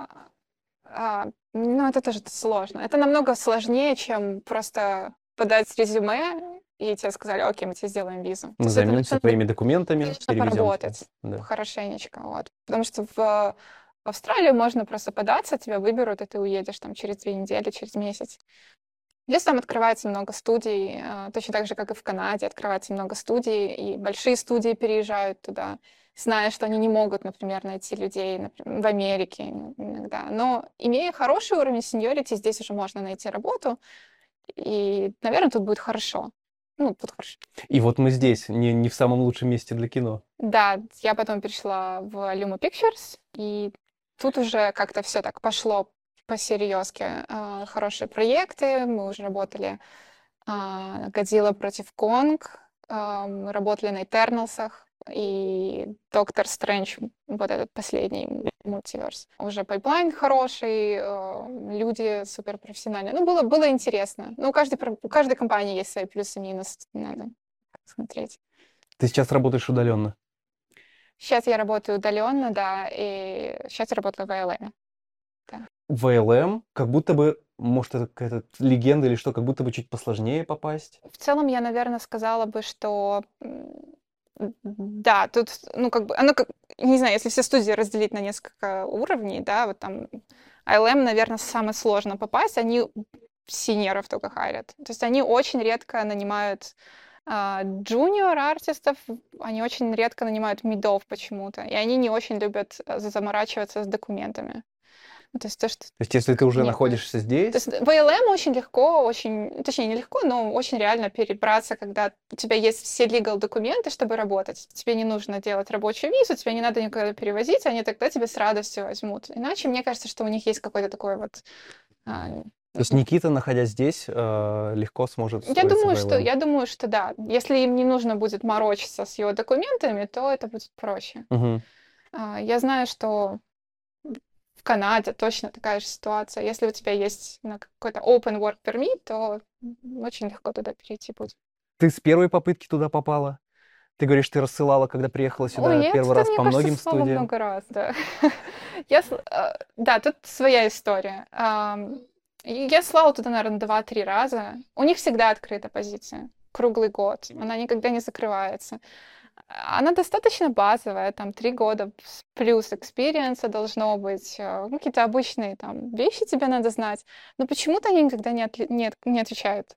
а, ну, это тоже сложно. Это намного сложнее, чем просто подать резюме, и тебе сказали, окей, мы тебе сделаем визу. Мы займемся твоими документами, тебя. поработать. Да. хорошенечко, вот. Потому что в, в Австралию можно просто податься, тебя выберут, и ты уедешь там через две недели, через месяц. Здесь там открывается много студий, э, точно так же, как и в Канаде, открывается много студий, и большие студии переезжают туда, зная, что они не могут, например, найти людей например, в Америке иногда. Но имея хороший уровень сеньорити, здесь уже можно найти работу, и, наверное, тут будет хорошо. Ну, тут хорошо. И вот мы здесь, не, не в самом лучшем месте для кино. Да, я потом перешла в Luma Pictures, и тут уже как-то все так пошло по серьезке. А, Хорошие проекты, мы уже работали а, Годзилла против Конг, а, мы работали на Eternals ах, и Doctor Strange, вот этот последний Multiverse. Уже pipeline хороший, а, люди суперпрофессиональные. Ну, было, было интересно. Ну, у каждой, у каждой компании есть свои плюсы и минусы, надо смотреть. Ты сейчас работаешь удаленно. Сейчас я работаю удаленно, да, и сейчас я работаю в ALM. В ЛМ как будто бы, может, это какая-то легенда или что, как будто бы чуть посложнее попасть. В целом, я, наверное, сказала бы, что да, тут, ну, как бы, оно как, не знаю, если все студии разделить на несколько уровней, да, вот там ILM, наверное, самое сложно попасть, они синеров только харят. То есть они очень редко нанимают джуниор артистов, они очень редко нанимают мидов почему-то, и они не очень любят э, заморачиваться с документами. Ну, То есть то, что То есть если ты уже Нет, находишься здесь, То есть в ALM очень легко, очень, точнее, не легко, но очень реально перебраться, когда у тебя есть все legal документы, чтобы работать. Тебе не нужно делать рабочую визу, тебе не надо никуда перевозить, они тогда тебя с радостью возьмут. Иначе мне кажется, что у них есть какой-то такой вот... а, то есть Никита, находясь здесь, э, легко сможет Я думаю, что, я думаю, что да. Если им не нужно будет морочиться с его документами, то это будет проще. А, Я знаю, что Канаде точно такая же ситуация. Если у тебя есть какой-то open work permit, то очень легко туда перейти будет. Ты с первой попытки туда попала? Ты говоришь, ты рассылала, когда приехала сюда Ой, я первый раз мне по кажется, многим слала студиям. много раз, да. Я, а, да, тут своя история. Я слала туда, наверное, два-три раза. У них всегда открыта позиция, круглый год. Она никогда не закрывается. Она достаточно базовая, там три года плюс experience а должно быть, ну, какие-то обычные там вещи тебе надо знать, но почему-то они никогда не, отли- не, от- не отвечают.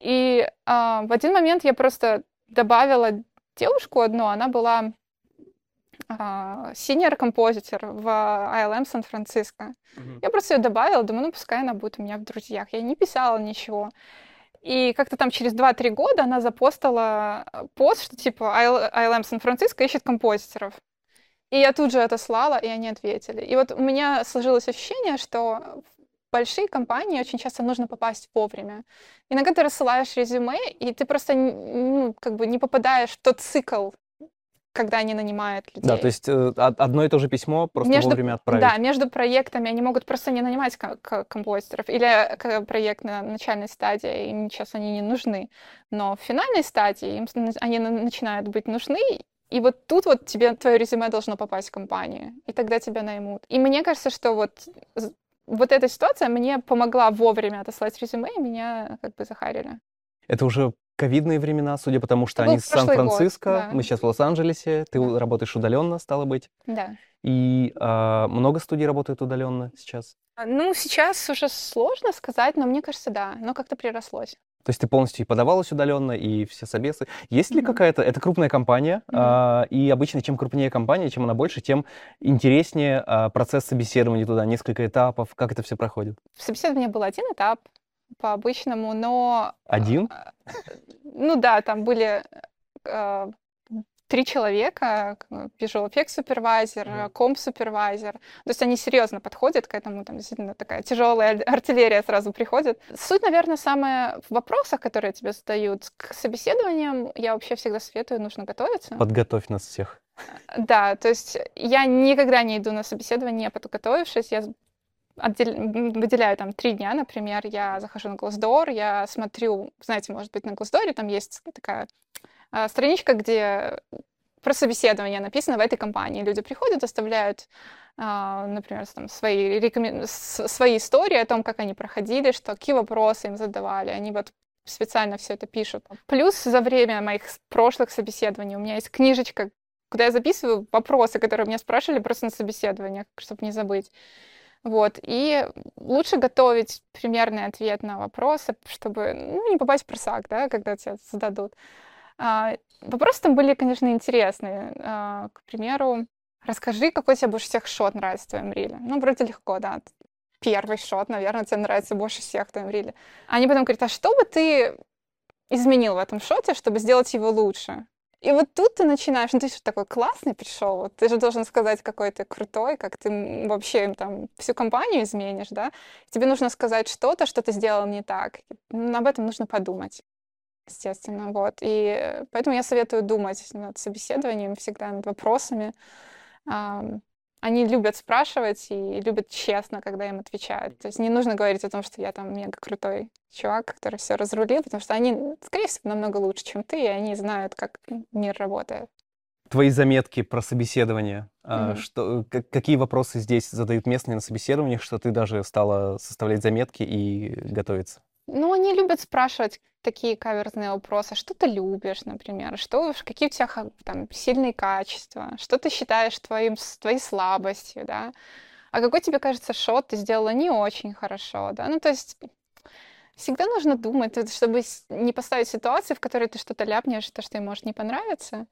И а, в один момент я просто добавила девушку одну, она была синьор композитор в ILM Сан-Франциско. Мгм. Я просто ее добавила, думаю, ну пускай она будет у меня в друзьях. Я не писала ничего. И как-то там через 2-3 года она запостила э, пост, что типа IL- ILM Сан-Франциско ищет композиторов. И я тут же отослала, и они ответили. И вот у меня сложилось ощущение, что в большие компании очень часто нужно попасть вовремя. Иногда ты рассылаешь резюме, и ты просто ну, как бы не попадаешь в тот цикл, когда они нанимают людей. Да, то есть э, од- одно и то же письмо просто Между- вовремя отправить. Да, между проектами они могут просто не нанимать ко- ко- композиторов. Или к- проект на начальной стадии, им сейчас они не нужны. Но в финальной стадии им они на- начинают быть нужны, и вот тут вот тебе твое резюме должно попасть в компанию, и тогда тебя наймут. И мне кажется, что вот, вот эта ситуация мне помогла вовремя отослать резюме, и меня как бы захарили. Это уже ковидные времена, судя по тому, что Это они с Сан-Франциско, да. мы сейчас в Лос-Анджелесе, ты Да. работаешь удаленно, стало быть. Да. И а, много студий работают удаленно сейчас. Ну, сейчас уже сложно сказать, но мне кажется, да, но как-то прирослось. То есть ты полностью и подавалась удаленно, и все собесы. Есть ли Мгм. какая-то... Это крупная компания, Мгм. а, и обычно чем крупнее компания, чем она больше, тем интереснее а, процесс собеседования туда, несколько этапов, как это все проходит. В собеседовании был один этап по обычному, но... Один? а, Ну да, там были а, три человека, visual effects супервайзер, Мгм. комп супервайзер. То есть они серьезно подходят к этому, там действительно такая тяжелая ар- артиллерия сразу приходит. Суть, наверное, самая в вопросах, которые тебе задают. К собеседованиям я вообще всегда советую, нужно готовиться. Подготовь нас всех. Да, то есть я никогда не иду на собеседование, подготовившись. Я отдел- м, выделяю там три дня, например, я захожу на Glassdoor, я смотрю, знаете, может быть, на Glassdoor там есть такая а, страничка, где про собеседование написано в этой компании. Люди приходят, оставляют, а, например, там, свои, рекомен- свои истории о том, как они проходили, что, какие вопросы им задавали. Они вот специально все это пишут. Плюс за время моих прошлых собеседований у меня есть книжечка, куда я записываю вопросы, которые меня спрашивали просто на собеседованиях, чтобы не забыть. Вот. И лучше готовить примерный ответ на вопросы, чтобы ну, не попасть в просак, да, когда тебя зададут. А, Вопросы там были, конечно, интересные. А, К примеру, расскажи, какой тебе больше всех шот нравится в твоем риле. Ну, вроде легко, да. Первый шот, наверное, тебе нравится больше всех в твоем риле. Они потом говорят, а что бы ты изменил в этом шоте, чтобы сделать его лучше? И вот тут ты начинаешь, ну ты же такой классный пришел, вот ты же должен сказать, какой ты крутой, как ты вообще там всю компанию изменишь, да? Тебе нужно сказать что-то, что ты сделал не так. М, Об этом нужно подумать, естественно, вот. И поэтому я советую думать над собеседованием, всегда над вопросами. Они любят спрашивать и любят честно, когда им отвечают. То есть не нужно говорить о том, что я там мега крутой чувак, который все разрулил, потому что они, скорее всего, намного лучше, чем ты, и они знают, как мир работает. Твои заметки про собеседование. Мгм. Что, как- какие вопросы здесь задают местные на собеседованиях, что ты даже стала составлять заметки и готовиться? Ну, они любят спрашивать такие каверзные вопросы. Что ты любишь, например? Что, какие у тебя там сильные качества? Что ты считаешь твоим, твоей слабостью, да? А какой тебе кажется шот ты сделала не очень хорошо, да? Ну, то есть всегда нужно думать, чтобы не поставить ситуации, в которой ты что-то ляпнешь, то, что им может не понравиться.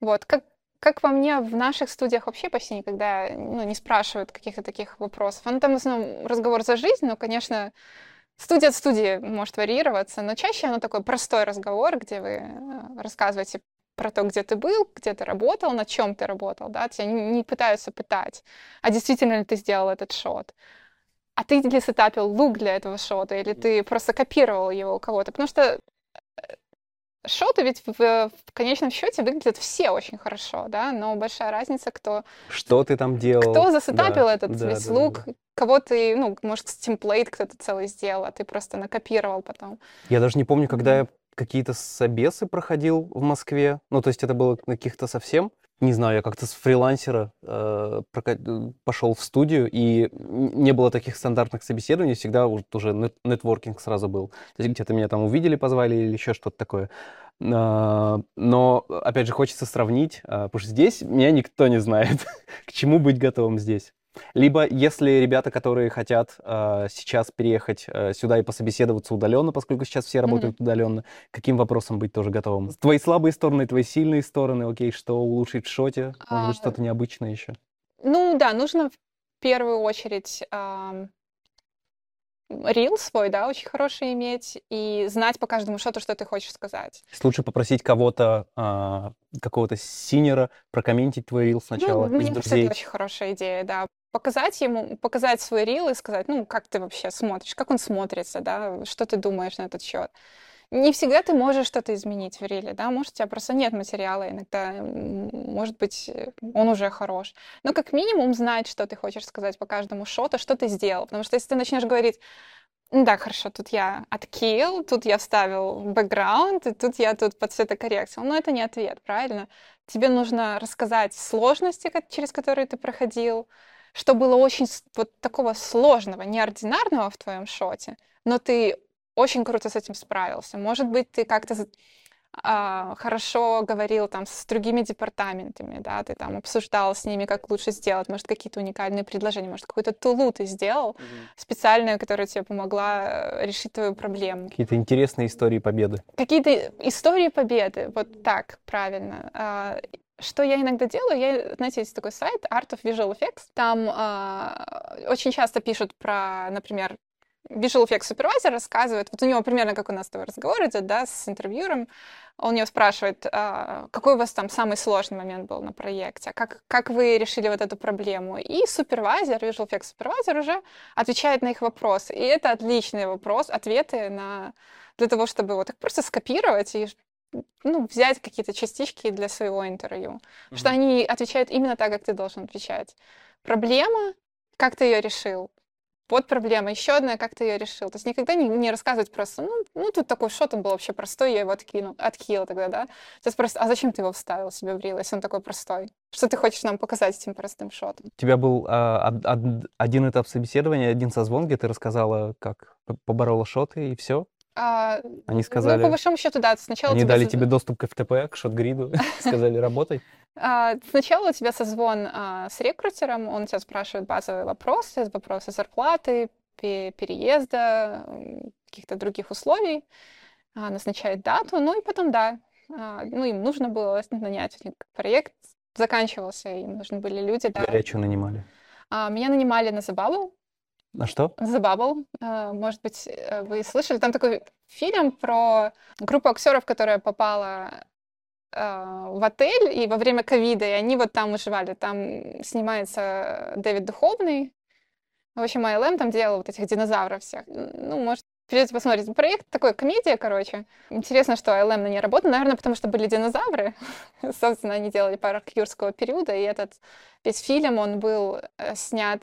Вот, как, как по мне, в наших студиях вообще почти никогда ну, не спрашивают каких-то таких вопросов. Ну, там в основном разговор за жизнь, но, конечно, Студия от студии может варьироваться, но чаще оно такой простой разговор, где вы э, рассказываете про то, где ты был, где ты работал, на чем ты работал, да, тебя не, не пытаются пытать, а действительно ли ты сделал этот шот. А ты ли сетапил лук для этого шота, или ты просто копировал его у кого-то? Потому что шоты ведь в, в конечном счете выглядят все очень хорошо, да, но большая разница, кто Что ты там делал? кто засетапил Да, этот да, весь да, да, лук, да. кого ты, ну, может, темплейт кто-то целый сделал, а ты просто накопировал потом. Я даже не помню, когда я какие-то собесы проходил в Москве. Ну, то есть это было на каких-то совсем. Не знаю, я как-то с фрилансера э, э, пошел в студию, и не было таких стандартных собеседований, всегда вот уже нет- нетворкинг сразу был. То есть где-то меня там увидели, позвали или еще что-то такое. А, Но, опять же, хочется сравнить, а, потому что здесь меня никто не знает, к чему быть готовым здесь. Либо если ребята, которые хотят а, сейчас переехать а, сюда и пособеседоваться удаленно, поскольку сейчас все работают удаленно, каким вопросом быть тоже готовым? Твои слабые стороны, твои сильные стороны, окей, что улучшить в шоте, может быть, А, что-то необычное еще. Ну да, нужно в первую очередь ам, рил свой, да, очень хороший иметь, и знать по каждому шоту, что ты хочешь сказать. Лучше попросить кого-то, а, какого-то синера прокомментить твой рил сначала ну, мне кажется, это очень хорошая идея, да. Показать ему, показать свой рил и сказать, ну, как ты вообще смотришь, как он смотрится, да, что ты думаешь на этот счет. Не всегда ты можешь что-то изменить в риле, да, может, у тебя просто нет материала, иногда, может быть, э, он уже хорош. Но как минимум знать, что ты хочешь сказать по каждому шоту, что ты сделал. Потому что если ты начнешь говорить, да, хорошо, тут я откил, тут я вставил бэкграунд, и тут я тут под цветокоррекцию. Но это не ответ, правильно? Тебе нужно рассказать сложности, через которые ты проходил, что было очень вот такого сложного, неординарного в твоем шоте, но ты очень круто с этим справился. Может быть, ты как-то а, хорошо говорил там с другими департаментами, да, ты там обсуждал с ними, как лучше сделать, может, какие-то уникальные предложения, может, какую-то тулу ты сделал специальную, которая тебе помогла э, решить твою проблему. Какие-то интересные истории победы. Какие-то истории победы, вот так, правильно. А, Что я иногда делаю, я, знаете, есть такой сайт Art of Visual Effects, там а, очень часто пишут про, например, Visual Effects супервайзер рассказывает, вот у него примерно как у нас с тобой разговор идет, да, с интервьюером, он ее спрашивает, а, какой у вас там самый сложный момент был на проекте, как, как вы решили вот эту проблему. И супервайзер, Visual Effects супервайзер уже отвечает на их вопросы. И это отличный вопрос, ответы на для того, чтобы вот их просто скопировать и ну, взять какие-то частички для своего интервью. Mm-hmm. Что они отвечают именно так, как ты должен отвечать. Проблема, как ты ее решил, вот проблема. Еще одна, как ты ее решил. То есть никогда не, не рассказывать просто, ну, ну, тут такой шот, он был вообще простой, я его откинул, откинул тогда, да. Сейчас просто, а зачем ты его вставил себе в рил, если он такой простой? Что ты хочешь нам показать этим простым шотом? У тебя был а, од, один этап собеседования, один созвон, где ты рассказала, как поборола шоты, и все? А, Они сказали... Ну, по большому счету, да. Сначала Они дали тебе доступ к FTP, к шот-гриду, сказали, работай. А, сначала у тебя созвон а, с рекрутером, он тебя спрашивает базовые вопросы, вопросы зарплаты, переезда, каких-то других условий, а, назначает дату, ну и потом, да, ну им нужно было нанять проект, заканчивался, им нужны были люди. Да. Горячую нанимали? Меня нанимали на забаву. На что? The Bubble. Может быть, э, вы слышали. Там такой фильм про группу актеров, которая попала а, в отель и во время ковида, и они вот там выживали. Там снимается Дэвид Духовный. В общем, АЛМ там делал вот этих динозавров всех. Ну, может, придется посмотреть. Проект такой, комедия, короче. Интересно, что АЛМ на ней работал. Наверное, потому что были динозавры. Собственно, они делали парк юрского периода, и этот весь фильм, он был э, снят...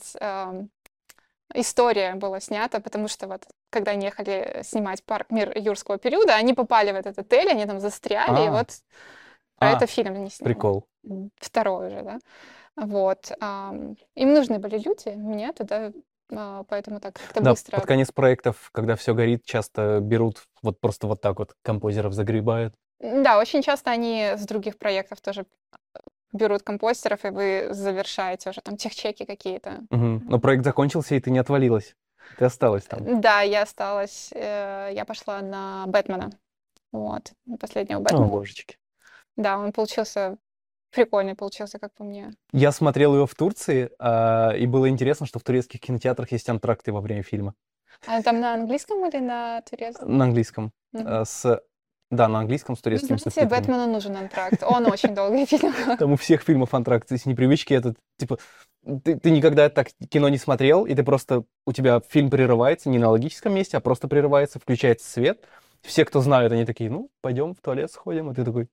История была снята, потому что вот когда они ехали снимать парк мир юрского периода, они попали в этот отель, они там застряли, а. и вот про а, это фильм не сняли. Прикол. Второй уже, да. Вот. Им нужны были люди, мне туда а, поэтому так как-то да, быстро. под конец проектов, когда все горит, часто берут вот просто вот так вот композеров загребают. Да, очень часто они с других проектов тоже берут компостеров, и вы завершаете уже там техчеки какие-то. Угу. Но проект закончился, и ты не отвалилась. Ты осталась там. Да, я осталась. Э, я пошла на Бэтмена. Вот, последнего Бэтмена. О, божечки. Да, он получился прикольный получился, как по мне. Я смотрел его в Турции, э, и было интересно, что в турецких кинотеатрах есть антракты во время фильма. А там на английском или на турецком? На английском. Э, с да, на английском с турецким Знаете, Бэтмену нужен антракт. Он очень долгий фильм. Там у всех фильмов антракт. Если непривычки, это типа... Ты, ты никогда так кино не смотрел, и ты просто... У тебя фильм прерывается не на логическом месте, а просто прерывается, включается свет. Все, кто знают, они такие, ну, пойдем в туалет сходим. И ты такой,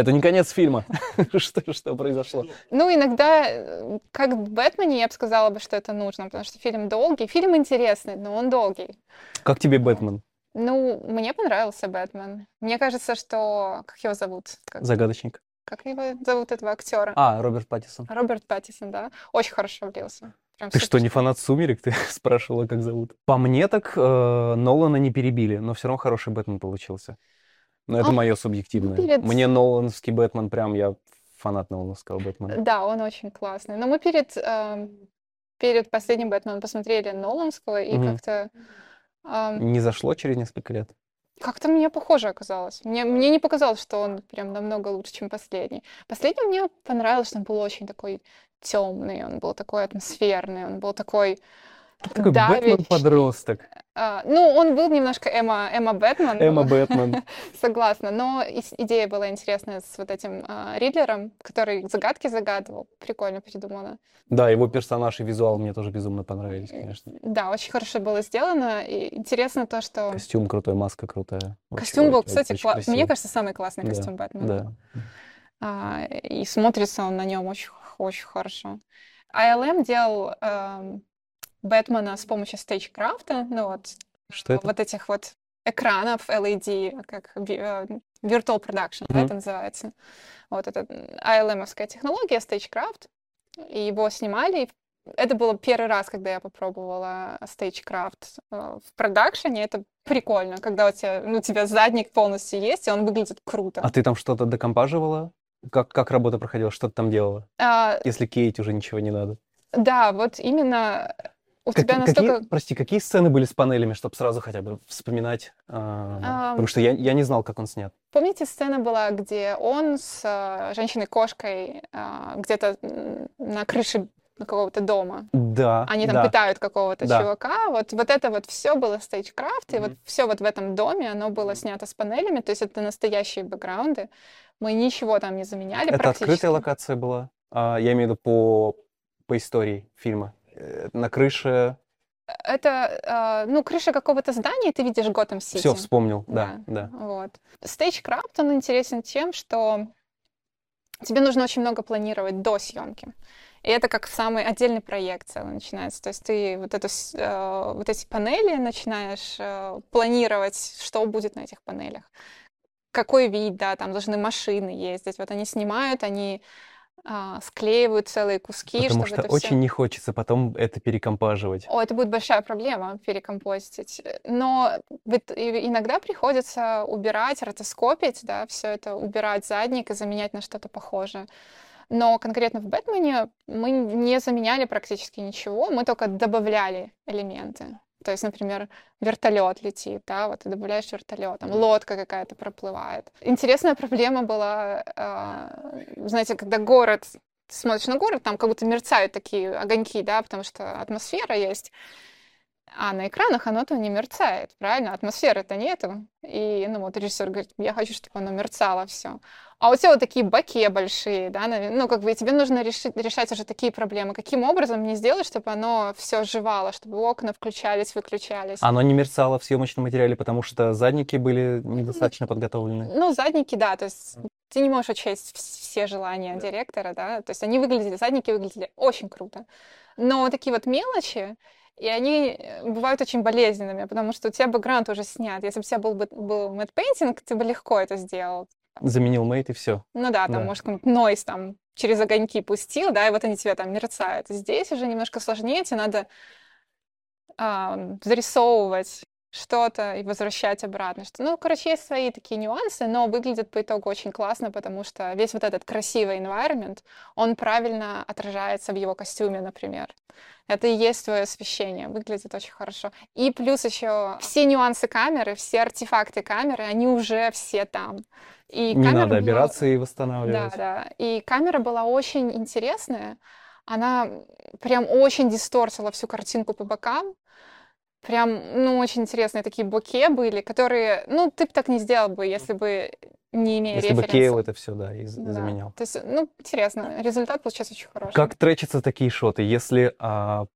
это не конец фильма. что, что произошло? Ну, иногда, э, как в Бэтмене, я бы сказала бы, что это нужно, потому что фильм долгий. Фильм интересный, но он долгий. Как тебе Бэтмен? Ну, мне понравился Бэтмен. Мне кажется, что... Как его зовут? Как... Загадочник. Как его зовут, этого актера? А, Роберт Паттисон. Роберт Паттисон, да. Очень хорошо влился. Прям ты что, не фанат «Сумерек»? Ты спрашивала, как зовут. По мне так э, Нолана не перебили, но все равно хороший Бэтмен получился. Но это а, мое субъективное. Перед... Мне Нолановский Бэтмен прям, я фанат Нолановского Бэтмена. Да, он очень классный. Но мы перед, э, перед последним Бэтменом посмотрели Ноланского, и угу. как-то не зашло через несколько лет? Как-то мне похоже оказалось. Мне, мне не показалось, что он прям намного лучше, чем последний. Последний мне понравилось, что он был очень такой темный, он был такой атмосферный, он был такой такой Бэтмен-подросток. А, ну, он был немножко Эмма, Эмма Бэтмен. Эмма Бэтмен. Согласна. Но идея была интересная с вот этим а, Ридлером, который загадки загадывал. Прикольно придумано. Да, его персонаж и визуал мне тоже безумно понравились, конечно. Да, очень хорошо было сделано. И интересно то, что... Костюм крутой, маска крутая. Костюм очень, был, кстати, очень кла... мне кажется, самый классный да, костюм Бэтмена. Да. А, и смотрится он на нем очень, очень хорошо. ILM делал... Бэтмена с помощью стейджкрафта, ну вот, Что это? вот этих вот экранов LED, как э, Virtual Production, mm-hmm. это называется. Вот это ILM-овская технология, Stagecraft. И его снимали, это было первый раз, когда я попробовала стейджкрафт э, в продакшене. Это прикольно, когда у тебя, ну, у тебя задник полностью есть, и он выглядит круто. А ты там что-то декомпаживала? Как, как работа проходила? Что ты там делала? А, Если кейт уже ничего не надо. да, вот именно у Как- тебя какие, настолько... прости, какие сцены были с панелями, чтобы сразу хотя бы вспоминать? а, Ам. потому что я, я не знал, как он снят. Помните, сцена была, где он с э, женщиной-кошкой а, где-то на крыше какого-то дома? Да, Они там да. пытают какого-то Да. чувака. Вот, вот это вот все было стейджкрафт, и вот все вот в этом доме, оно было снято с панелями, то есть это настоящие бэкграунды. Мы ничего там не заменяли Это открытая локация была? А, я имею в виду по, по истории фильма. Э, На крыше... Это, а, ну, крыша какого-то здания, ты видишь Готэм Сити. Все, вспомнил, да, да. Вот. Стейджкрафт, он интересен тем, что тебе нужно очень много планировать до съемки. И это как самый отдельный проект целый начинается. То есть ты вот, эту, э, вот эти панели начинаешь э, планировать, что будет на этих панелях. Какой вид, да, там должны машины ездить. Вот они снимают, они а, склеивают целые куски, Потому что очень не хочется потом это перекомпаживать. о, это будет большая проблема перекомпостить. Но иногда приходится убирать, ротоскопить, да, все это, убирать задник и заменять на что-то похожее. Но конкретно в Бэтмене мы не заменяли практически ничего, мы только добавляли элементы. То есть, например, вертолет летит, да, вот ты добавляешь вертолет, там лодка какая-то проплывает. Интересная проблема была, а, знаете, когда город, ты смотришь на город, там как будто мерцают такие огоньки, да, потому что атмосфера есть. А на экранах оно-то не мерцает, правильно? Атмосферы-то нету. И, ну, вот режиссер говорит, я хочу, чтобы оно мерцало все. А у тебя вот такие баки большие, да, ну, как бы и тебе нужно решить, решать уже такие проблемы. Каким образом мне сделать, чтобы оно все оживало, чтобы окна включались, выключались? Оно не мерцало в съемочном материале, потому что задники были недостаточно подготовлены. Ну, задники, да, то есть ты не можешь учесть вс- все желания директора, да, то есть они выглядели, задники выглядели очень круто. Но такие вот мелочи, и они э, бывают очень болезненными, потому что у тебя бэкграунд уже снят. Если бы у тебя был бы был мэтт пейнтинг, ты бы легко это сделал. Заменил мейт и все. Ну да, там, Да. может, какой-нибудь нойз там через огоньки пустил, да, и вот они тебе там мерцают. Здесь уже немножко сложнее, тебе надо а, зарисовывать что-то и возвращать обратно. Что, ну, короче, есть свои такие нюансы, но выглядит по итогу очень классно, потому что весь вот этот красивый environment, он правильно отражается в его костюме, например. Это и есть твое освещение, выглядит очень хорошо. И плюс еще все нюансы камеры, все артефакты камеры, они уже все там. И Не надо была- обираться и да, восстанавливать. да. И камера была очень интересная. Она прям очень дисторсила всю картинку по бокам. Прям, ну, очень интересные такие боке были, которые, ну, ты бы так не сделал бы, если бы не имея Если бы референса. Кейл это все, да, и з- Да. заменял. То есть, ну, интересно. Результат получается очень хороший. Как тречатся такие шоты? Если а,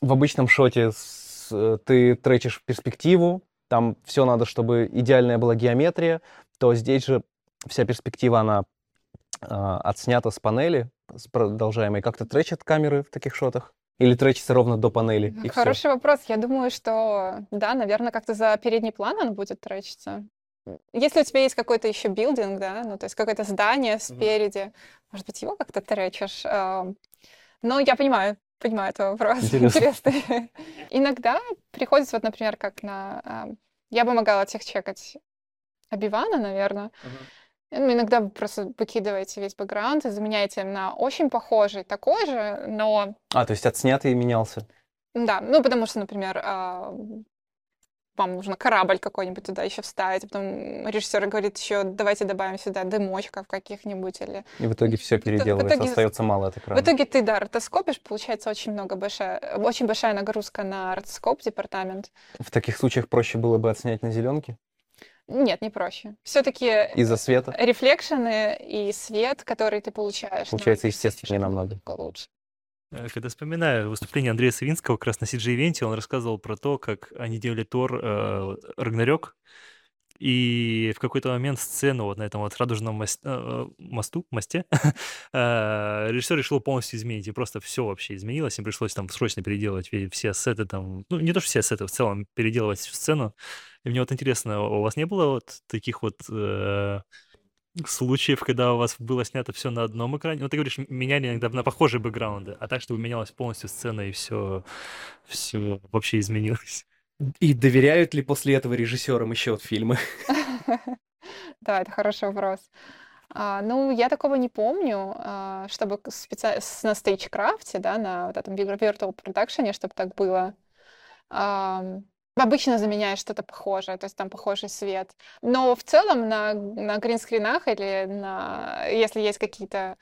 в обычном шоте с- э, ты тречишь перспективу, там все надо, чтобы идеальная была геометрия, то здесь же вся перспектива, она а, отснята с панели, с продолжаемой. Как-то тречат камеры в таких шотах? Или тречится ровно до панели? и? Хороший вопрос. Я думаю, что, да, наверное, как-то за передний план он будет тречиться. Если у тебя есть какой-то еще билдинг, да, ну, то есть какое-то здание спереди, может быть, его как-то тречишь. Но я понимаю, понимаю твой вопрос. Интересно. Интересный. Иногда приходится, вот, например, как на... Я помогала техчекать Обивана, наверное. Ну, Иногда вы просто выкидываете весь бэкграунд и заменяете на очень похожий, такой же, но А, то есть отснятый менялся. да, ну потому что, например, а, вам нужно корабль какой-нибудь туда еще вставить, а потом режиссер говорит еще, давайте добавим сюда дымочков каких-нибудь или... И в итоге все в переделывается, итоге- остается мало от экрана. В итоге ты, да, ротоскопишь, получается очень много большая, очень большая нагрузка на ротоскоп департамент. В таких случаях проще было бы отснять на зеленке Нет, не проще. Все-таки из-за света. рефлекшены и свет, который ты получаешь. ну, Получается естественнее намного. лучше. Э, Когда вспоминаю выступление Андрея Савинского как раз на CG-ивенте, он рассказывал про то, как они делали Тор э, Рагнарёк, и в какой-то момент сцену вот на этом вот радужном мос- э, мосту, мосте, э, режиссер решил полностью изменить, и просто все вообще изменилось, им пришлось там срочно переделывать все ассеты там, ну не то, что все ассеты, в целом переделывать всю сцену. И мне вот интересно, у вас не было вот таких вот э, случаев, когда у вас было снято все на одном экране? Ну, ты говоришь, меняли иногда на похожие бэкграунды, а так, чтобы менялась полностью сцена и все, все вообще изменилось. И доверяют ли после этого режиссерам еще от фильмы? Да, это хороший вопрос. А, ну, я такого не помню, а, чтобы специ... на стейджкрафте, да, на вот этом Virtual Production, чтобы так было. А, обычно заменяешь что-то похожее, то есть там похожий свет. Но в целом на, на гринскринах или на, если есть какие-то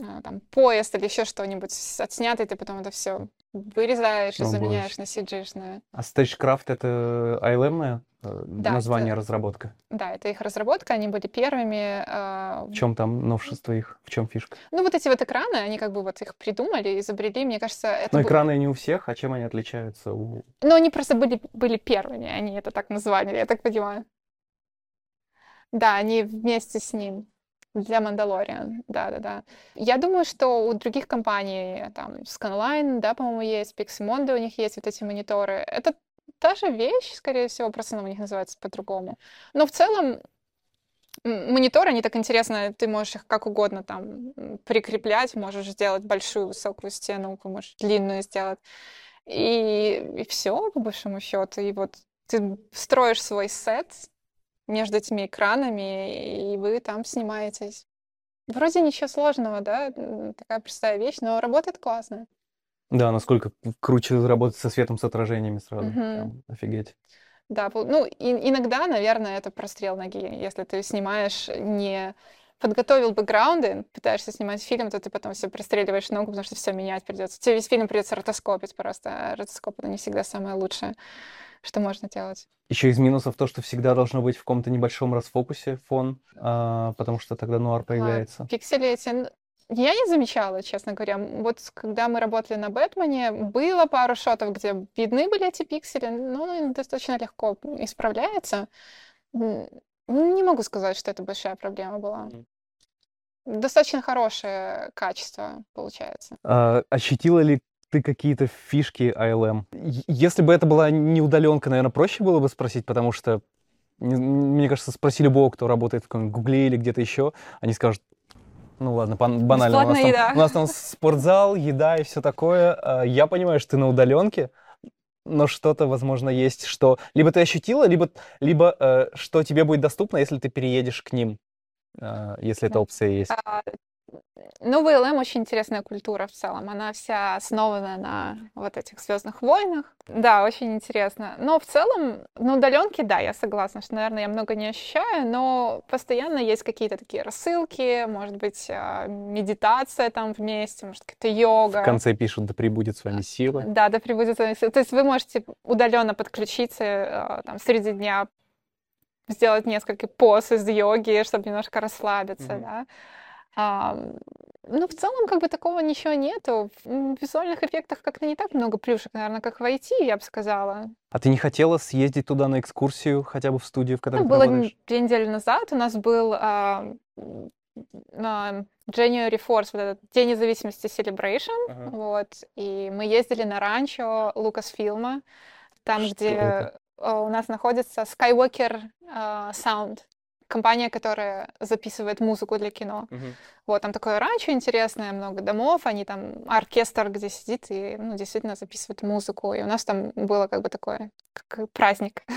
а, там поезд или еще что-нибудь отснятый, ты потом это все вырезаешь и заменяешь на CG-шное. А Stagecraft — это ILM э, да, название, это, разработка? Да, это их разработка, они были первыми. Э, в чем там новшество их? В чем фишка? Ну, вот эти вот экраны, они как бы вот их придумали, изобрели, мне кажется... Это Но экраны не у всех, а чем они отличаются? У... Ну, они просто были, были первыми, они это так назвали, я так понимаю. Да, они вместе с ним. Для Mandalorian, да-да-да. Я думаю, что у других компаний, там, Scanline, да, по-моему, есть, Pixemondo, у них есть вот эти мониторы. Это та же вещь, скорее всего, просто она у них называется по-другому. Но в целом мониторы, они так интересно, ты можешь их как угодно там прикреплять, можешь сделать большую высокую стену, можешь длинную сделать. И, и все, по большому счету. И вот ты строишь свой сет, между этими экранами, и вы там снимаетесь. Вроде ничего сложного, да, такая простая вещь, но работает классно. Да, насколько круче работать со светом, с отражениями сразу. Угу. Прям офигеть. Да, ну, и, иногда, наверное, это прострел ноги. Если ты снимаешь не подготовил бэкграунды, пытаешься снимать фильм, то ты потом все простреливаешь ногу, потому что все менять придется. Тебе весь фильм придется ротоскопить просто, а ротоскоп это не всегда самое лучшее что можно делать. Еще из минусов то, что всегда должно быть в каком-то небольшом расфокусе фон, а, потому что тогда нуар появляется. А, пиксели эти я не замечала, честно говоря. Вот когда мы работали на Бэтмене, было пару шотов, где видны были эти пиксели, но достаточно легко исправляется. Не могу сказать, что это большая проблема была. Достаточно хорошее качество получается. А, ощутила ли ты какие-то фишки ALM. Если бы это была не удаленка, наверное, проще было бы спросить, потому что, мне кажется, спроси любого, кто работает в каком-нибудь Гугле или где-то еще, они скажут, ну ладно, банально, у нас, там, у нас там спортзал, еда и все такое. А, я понимаю, что ты на удаленке, но что-то, возможно, есть, что либо ты ощутила, либо, либо э, что тебе будет доступно, если ты переедешь к ним, э, если эта опция есть. Ну, ВЛМ очень интересная культура в целом. Она вся основана на вот этих Звездных войнах. Да, очень интересно. Но в целом, на удаленке, да, я согласна, что, наверное, я много не ощущаю, но постоянно есть какие-то такие рассылки, может быть, а, медитация там вместе, может, какая-то йога. В конце пишут, да прибудет с вами сила. Да, да прибудет с вами сила. То есть вы можете удаленно подключиться а, там среди дня, сделать несколько поз из йоги, чтобы немножко расслабиться, mm-hmm. да. А, ну, в целом, как бы такого ничего нету. В визуальных эффектах как-то не так много плюшек, наверное, как в IT, я бы сказала. А ты не хотела съездить туда на экскурсию, хотя бы в студию, в которой ну, ты было работаешь? две недели назад у нас был а, на January Force, вот этот День независимости Celebration, ага. вот, и мы ездили на ранчо Лукасфилма, там, Что где это? у нас находится Skywalker uh, Sound компания, которая записывает музыку для кино. Uh-huh. Вот, там такое ранчо интересное, много домов, они там, оркестр, где сидит и, ну, действительно записывает музыку. И у нас там было как бы такое, как праздник.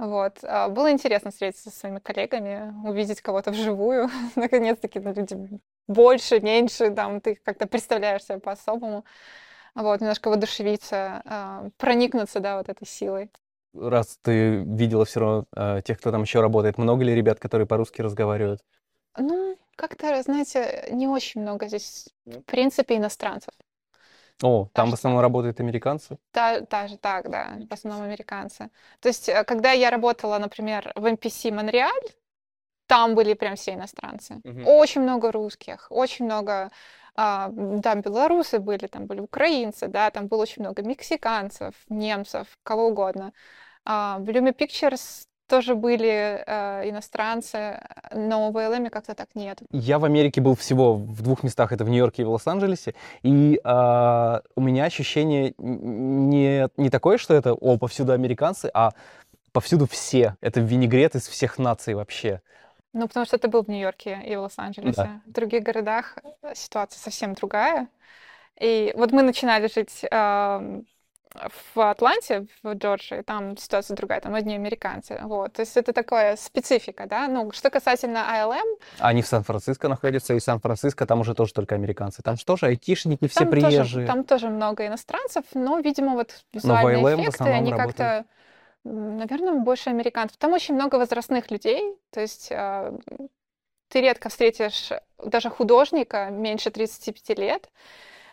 Вот. А, было интересно встретиться со своими коллегами, увидеть кого-то вживую. Наконец-таки ну, люди больше, меньше, там, ты как-то представляешь себя по-особому. Вот, немножко воодушевиться, а, проникнуться, да, вот этой силой раз ты видела все равно э, тех, кто там еще работает, много ли ребят, которые по-русски разговаривают? Ну, как-то, знаете, не очень много здесь, в принципе, иностранцев. О, там в основном работают американцы? Да, даже так, да, в основном американцы. То есть, э, когда я работала, например, в MPC Монреаль, там были прям все иностранцы. Угу. Очень много русских, очень много а, там белорусы были, там были украинцы, да, там было очень много мексиканцев, немцев, кого угодно. А, в Lume Pictures тоже были э, иностранцы, но в ВЛМ как-то так нет. Я в Америке был всего в двух местах, это в Нью-Йорке и в Лос-Анджелесе, и э, у меня ощущение не, не такое, что это, о, повсюду американцы, а повсюду все. Это винегрет из всех наций вообще. Ну, потому что ты был в Нью-Йорке и в Лос-Анджелесе. Да. В других городах э, ситуация совсем другая. И вот мы начинали жить ам, в Атланте, в Джорджии, там ситуация другая, там одни американцы. Вот. То есть это такая специфика, да. Ну, что касательно ILM, Они в Сан-Франциско находятся, и Сан-Франциско там уже тоже только американцы. Там же тоже айтишники все там тоже, приезжие. там тоже много иностранцев, но, видимо, вот Но визуальные ILM в эффекты, они как-то, наверное, больше американцев. Там очень много возрастных людей, то есть а, ты редко встретишь даже художника меньше 35 лет.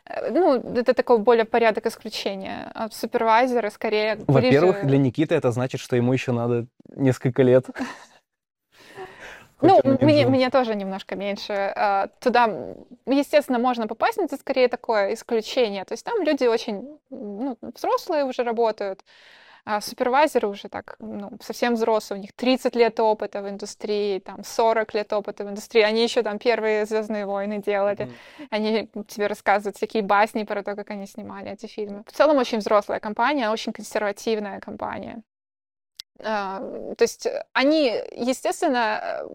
Э, Ну, это такой более порядок исключения. А супервайзеры скорее Во-первых, ближе- для Никиты это значит, что ему еще надо несколько лет. Ну, мне, мне тоже немножко меньше. А, Туда, естественно, можно попасть, но это скорее такое исключение. То есть там люди очень ну, взрослые уже работают, а супервайзеры уже так, ну, совсем взрослые, у них 30 лет опыта в индустрии, там 40 лет опыта в индустрии, они еще там первые «Звездные войны» делали, они тебе рассказывают всякие басни про то, как они снимали эти фильмы. В целом очень взрослая компания, очень консервативная компания. А, То есть они, естественно,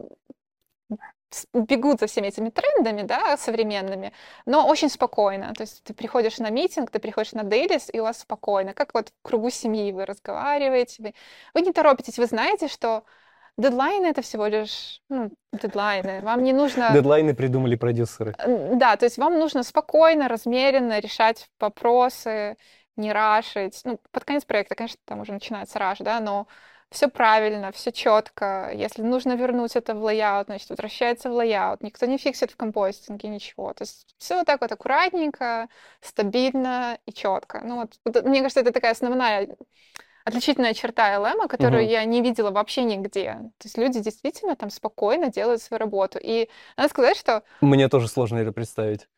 бегут за всеми этими трендами, да, современными, но очень спокойно. То есть ты приходишь на митинг, ты приходишь на дейлис, и у вас спокойно, как вот в кругу семьи вы разговариваете, вы, вы не торопитесь, вы знаете, что дедлайны — это всего лишь ну, дедлайны. Вам не нужно... Дедлайны придумали продюсеры. Да, то есть вам нужно спокойно, размеренно решать вопросы, не rush ить. Ну, под конец проекта, конечно, там уже начинается rush, да, но все правильно, все четко. Если нужно вернуть это в layout, значит, возвращается в layout. Никто не fix ит в compositing е ничего. То есть все вот так вот аккуратненько, стабильно и четко. Ну вот, мне кажется, это такая основная отличительная черта ILM, которую Мгм. я не видела вообще нигде. То есть люди действительно там спокойно делают свою работу. И надо сказать, что Мне тоже сложно это представить.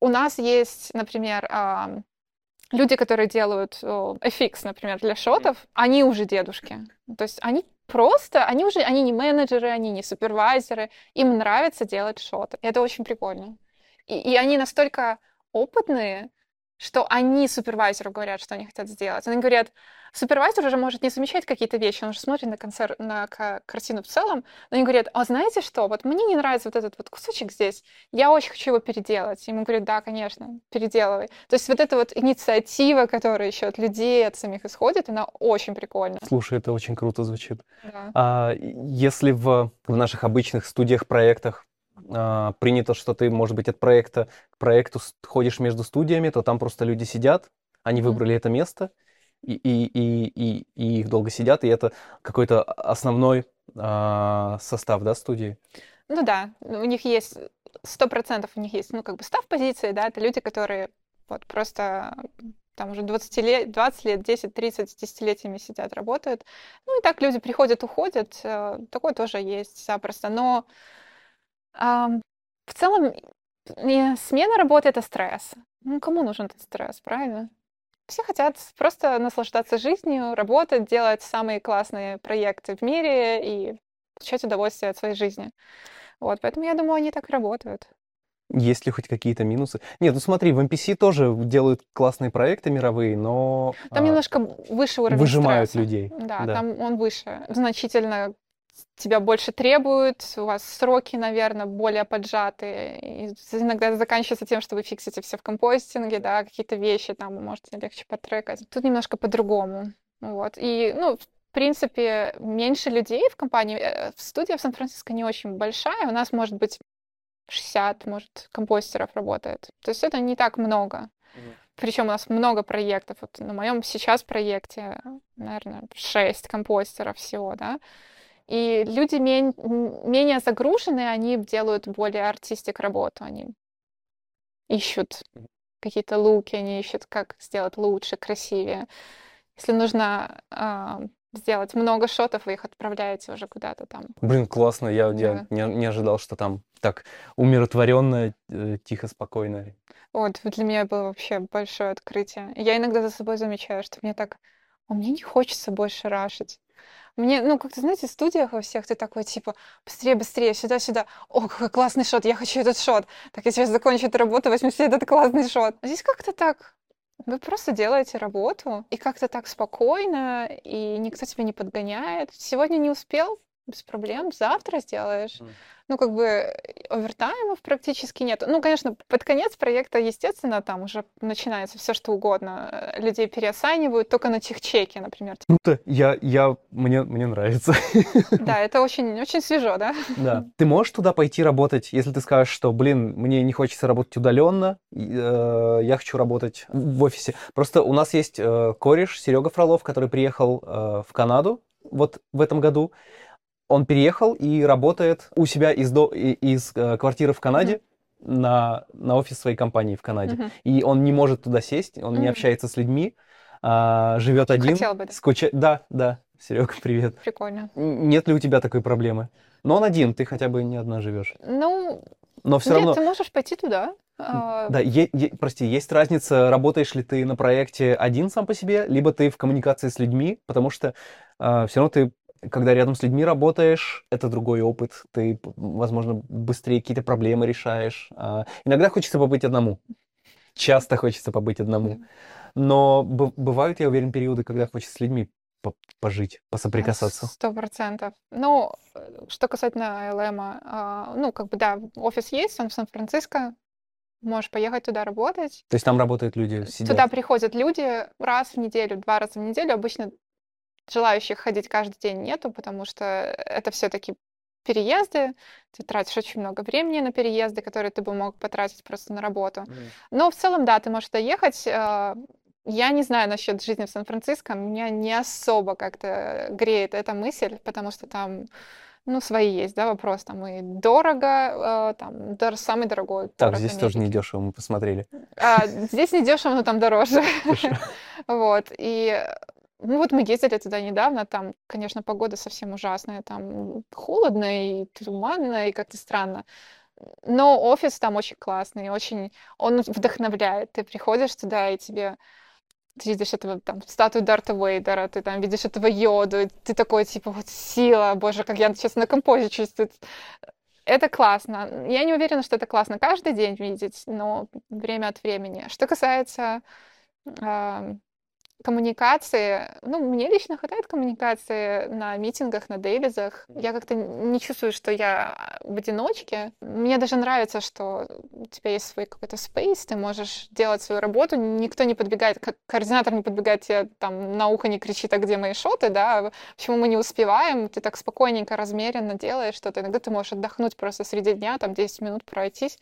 у нас есть, например, люди, которые делают о, FX, например, для шотов, они уже дедушки. То есть они просто, они уже, они не менеджеры, они не супервайзеры, им нравится делать шоты. И это очень прикольно. И, и они настолько опытные, что они супервайзеру говорят, что они хотят сделать. Они говорят, супервайзер уже может не замечать какие-то вещи, он уже смотрит на, концер... на ка- картину в целом, но они говорят, а знаете что, вот мне не нравится вот этот вот кусочек здесь, я очень хочу его переделать. Ему говорят, да, конечно, переделывай. То есть вот эта вот инициатива, которая еще от людей, от самих исходит, она очень прикольна. Слушай, это очень круто звучит. Да. А если в, в наших обычных студиях, проектах а, принято, что ты, может быть, от проекта к проекту ходишь между студиями, то там просто люди сидят, они выбрали это место, и, и, и, и, и их долго сидят, и это какой-то основной а, состав, да, студии? Ну да, у них есть, сто процентов у них есть, ну, как бы став позиции, да, это люди, которые вот просто там уже 20 лет, 20 лет, 10, 30, десятилетиями сидят, работают. Ну и так люди приходят, уходят, э, такое тоже есть запросто. Но в целом смена работы — это стресс. Ну, кому нужен этот стресс, правильно? Все хотят просто наслаждаться жизнью, работать, делать самые классные проекты в мире и получать удовольствие от своей жизни. Вот, поэтому я думаю, они так и работают. Есть ли хоть какие-то минусы? Нет, ну смотри, в MPC тоже делают классные проекты мировые, но Там а, немножко выше уровень выжимают стресса. людей. Да, Да. там он выше. Значительно тебя больше требуют, у вас сроки, наверное, более поджатые. И иногда это заканчивается тем, что вы фиксите все в компостинге, да, какие-то вещи там вы можете легче потрекать. Тут немножко по-другому. Вот. И, ну, в принципе, меньше людей в компании. Э, студия в Сан-Франциско не очень большая. У нас, может быть, 60, может, компостеров работает. То есть это не так много. Причем у нас много проектов. Вот на моем сейчас проекте, наверное, 6 компостеров всего, да. И люди мен- менее загруженные, они делают более артистик работу. Они ищут какие-то луки, они ищут, как сделать лучше, красивее. Если нужно а, сделать много шотов, вы их отправляете уже куда-то там. Блин, классно, я, Да. я не, не ожидал, что там так умиротворенно, э, тихо, спокойно. Вот, для меня было вообще большое открытие. Я иногда за собой замечаю, что мне так... А мне не хочется больше рашить. Мне, ну, как-то, знаете, в студиях во всех ты такой, типа, быстрее, быстрее, сюда-сюда. О, какой классный шот, я хочу этот шот. Так, я сейчас закончу эту работу, возьму себе этот классный шот. Здесь как-то так... Вы просто делаете работу, и как-то так спокойно, и никто тебя не подгоняет. Сегодня не успел, без проблем, завтра сделаешь. Мгм. Ну, как бы овертаймов практически нет. Ну, конечно, под конец проекта, естественно, там уже начинается все что угодно. Э, Людей переосанивают только на техчеке, например. Круто. Я, я, мне, мне нравится. Да, это очень, очень свежо, да? Да. Ты можешь туда пойти работать, если ты скажешь, что, блин, мне не хочется работать удаленно, я хочу работать в офисе. Просто у нас есть э, кореш Серега Фролов, который приехал э, в Канаду вот в этом году. Он переехал и работает у себя из, до, из э, квартиры в Канаде на, на офис своей компании в Канаде. Мгм. И он не может туда сесть, он не Мгм. общается с людьми, а, живет один. Хотел бы, да. скуча- Да, да. Серега, привет. Прикольно. Нет ли у тебя такой проблемы? Но он один, ты хотя бы не одна живешь. Ну, Но все нет, равно, ты можешь пойти туда. а, да, е- е- прости, есть разница, работаешь ли ты на проекте один сам по себе, либо ты в коммуникации с людьми, потому что все равно ты, когда рядом с людьми работаешь, это другой опыт, ты, возможно, быстрее какие-то проблемы решаешь. А, Иногда хочется побыть одному, часто хочется побыть одному. Но бывают, я уверен, периоды, когда хочется с людьми по- пожить, посоприкасаться. Сто процентов. Ну, э, что касательно ЛМ, а, ну, как бы, да, офис есть, он в Сан-Франциско, можешь поехать туда работать. То есть там работают люди, сидят. Туда приходят люди раз в неделю, два раза в неделю. Обычно желающих ходить каждый день нету, потому что это все-таки переезды. Ты тратишь очень много времени на переезды, которые ты бы мог потратить просто на работу. Мгм. Но в целом, да, ты можешь доехать. а, Я не знаю насчет жизни в Сан-Франциско, меня не особо как-то греет эта мысль, потому что там, ну, свои есть, да, вопрос, там и дорого, а, там, дор- самый дорогой Так, здесь тоже Америки. не дешево, мы посмотрели. А, здесь не дешево, но там дороже. Вот, и ну вот мы ездили туда недавно, там, конечно, погода совсем ужасная, там холодно и туманно, и как-то странно. Но офис там очень классный, очень, он вдохновляет. Ты приходишь туда, и тебе ты видишь этого там статую Дарта Вейдера, ты там видишь этого Йоду, и ты такой, типа, вот сила, боже, как я сейчас на композе чувствую. Это классно. Я не уверена, что это классно каждый день видеть, но время от времени. Что касается а, коммуникации, ну, мне лично хватает коммуникации на митингах, на дейлизах. Я как-то не чувствую, что я в одиночке. Мне даже нравится, что у тебя есть свой какой-то спейс, ты можешь делать свою работу, никто не подбегает, ко- координатор не подбегает тебе там на ухо, не кричит, а где мои шоты, да, почему мы не успеваем, ты так спокойненько, размеренно делаешь что-то. Иногда ты можешь отдохнуть просто среди дня, там 10 минут пройтись,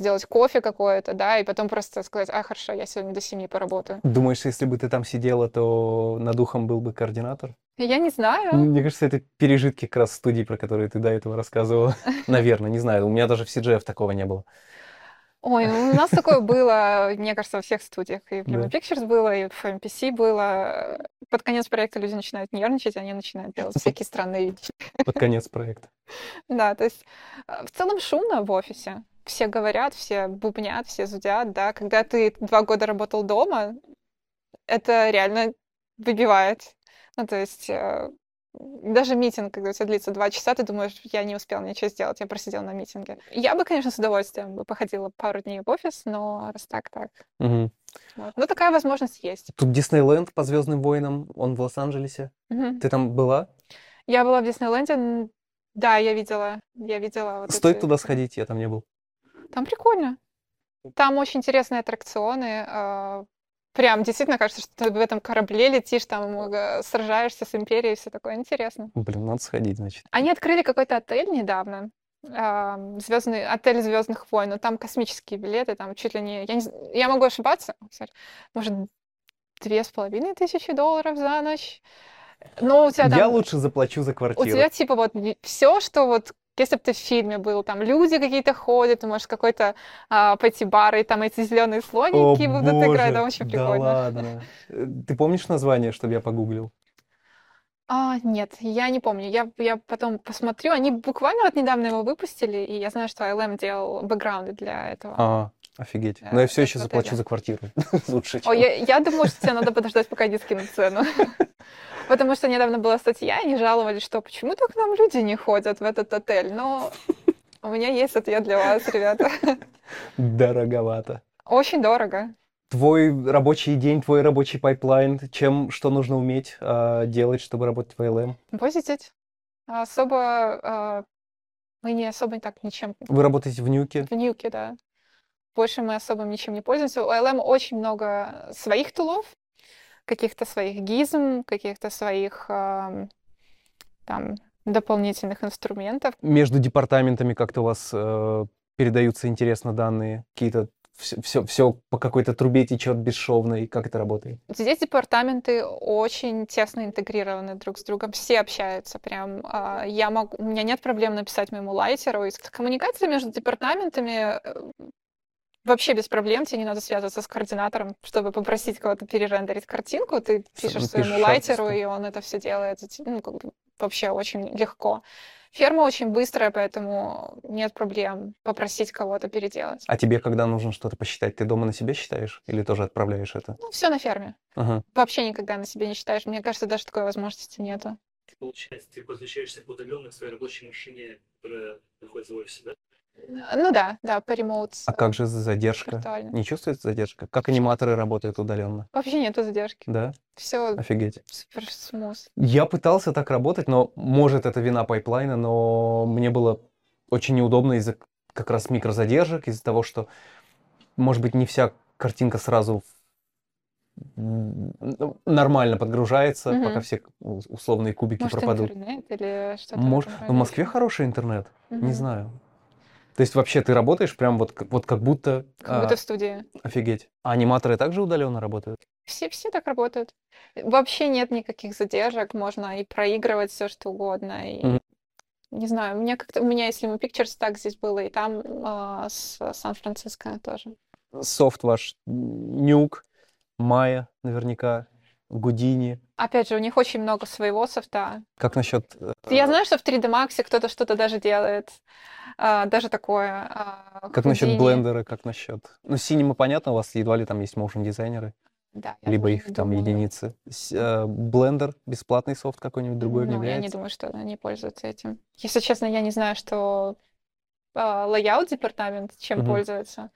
сделать кофе какое-то, да, и потом просто сказать, а, хорошо, я сегодня до 7 поработаю. Думаешь, если бы ты там сидела, то над ухом был бы координатор? Я не знаю. Мне кажется, это пережитки как раз студий, про которые ты до этого рассказывала. Наверное, не знаю. У меня даже в CGF такого не было. Ой, ну, у нас такое было, мне кажется, во всех студиях. И в Да. Lumen Pictures было, и в MPC было. Под конец проекта люди начинают нервничать, они начинают делать всякие странные вещи. Под конец проекта. Да, то есть э, в целом шумно в офисе. Все говорят, все бубнят, все зудят, да. Когда ты два года работал дома, это реально выбивает. Ну, то есть э, даже митинг, когда у тебя длится два часа, ты думаешь, я не успел ничего сделать, я просидел на митинге. Я бы, конечно, с удовольствием бы походила пару дней в офис, но раз так, так. Мгм. Вот. Но такая возможность есть. Тут Диснейленд по Звездным войнам, он в Лос-Анджелесе. Мгм. Ты там была? Я была в Диснейленде, да, я видела, я видела. вот Стоит эти- туда сходить, я там не был. Там прикольно. Там очень интересные аттракционы. а, Прям действительно кажется, что ты в этом корабле летишь, там э, сражаешься с империей, все такое интересно. Блин, надо сходить, значит. Они открыли какой-то отель недавно. Звездный отель Звездных войн, но там космические билеты, там чуть ли не. Я, не я могу ошибаться, может, две с половиной тысячи долларов за ночь. Но у тебя там. Я лучше заплачу за У квартиру. тебя типа вот все, что вот если бы ты в фильме был, там люди какие-то ходят, ты можешь какой-то а, пойти бар, и там эти зеленые О, слоники будут играть, это боже, очень да прикольно. ладно. Ты помнишь название, чтобы я погуглил? А, нет, я не помню. Я, я потом посмотрю. Они буквально вот недавно его выпустили, и я знаю, что ILM делал бэкграунды для этого. А, офигеть. Э, Но я все еще заплачу за квартиру. Лучше, О, я, я думаю, что тебе надо подождать, пока они скинут цену. Потому что недавно была статья, и они жаловались, что почему-то к нам люди не ходят в этот отель. Но у меня есть ответ для вас, ребята. Дороговато. Очень дорого. Твой рабочий день, твой рабочий pipeline, чем, что нужно уметь а, делать, чтобы работать в ILM? Composit ить. Особо а, мы не особо так ничем Вы работаете в Нюке? в Ньюке, да. Больше мы особо ничем не пользуемся. У LM очень много своих тулов, каких-то своих гизм, каких-то своих ам, там дополнительных инструментов. Между департаментами как-то у вас э, передаются интересно данные? Какие-то все, все, все по какой-то трубе течет бесшовно, и как это работает? Здесь департаменты очень тесно интегрированы друг с другом, все общаются прям. а, Я могу, у меня нет проблем написать моему лайтеру. И коммуникация между департаментами э, вообще без проблем. Тебе не надо связываться с координатором, чтобы попросить кого-то перерендерить картинку. Ты пишешь Напишешь своему лайтеру, и он это все делает. Ну, как бы вообще очень легко. Ферма очень быстрая, поэтому нет проблем попросить кого-то переделать. А тебе, когда нужно что-то посчитать, ты дома на себе считаешь или тоже отправляешь это? Ну, все на ферме. Ага. Вообще никогда на себе не считаешь. Мне кажется, даже такой возможности нету. Получается, ты подключаешься удаленно к своей рабочей машине, которая находится в офисе, да? Ну да, да, по remote. А как же задержка? виртуально. Не чувствуется задержка? Как аниматоры работают удаленно? Вообще нету задержки. Да? Все Офигеть. супер smooth. Я пытался так работать, но может это вина pipeline а, но мне было очень неудобно из-за как раз микрозадержек, из-за того, что, может быть, не вся картинка сразу нормально подгружается, Мгм. пока все условные кубики Может, пропадут. интернет или что-то в Может, в. Москве хороший интернет, не Мгм. знаю. То есть вообще ты работаешь прям вот, как- вот как будто... Как будто в студии. а, офигеть. А аниматоры также удаленно работают? Все, все так работают. Вообще нет никаких задержек, можно и проигрывать все что угодно. И... Мгм. Не знаю, у меня как-то, у меня, если мы Pictures, так здесь было, и там а, с Сан-Франциско тоже. Софт ваш Нюк, Майя наверняка, Гудини. Опять же, у них очень много своего софта. Как насчет... э, Я знаю, что в 3D Max кто-то что-то даже делает. А, даже такое. а, Как насчет Blender а, как насчет... Ну, Cinema, понятно, у вас едва ли там есть motion дизайнеры, Да, либо их там думаю. единицы. Э, Blender, бесплатный софт какой-нибудь другой Ну, я не думаю, что они пользуются этим. Если честно, я не знаю, что а, layout department чем Мгм. пользуется.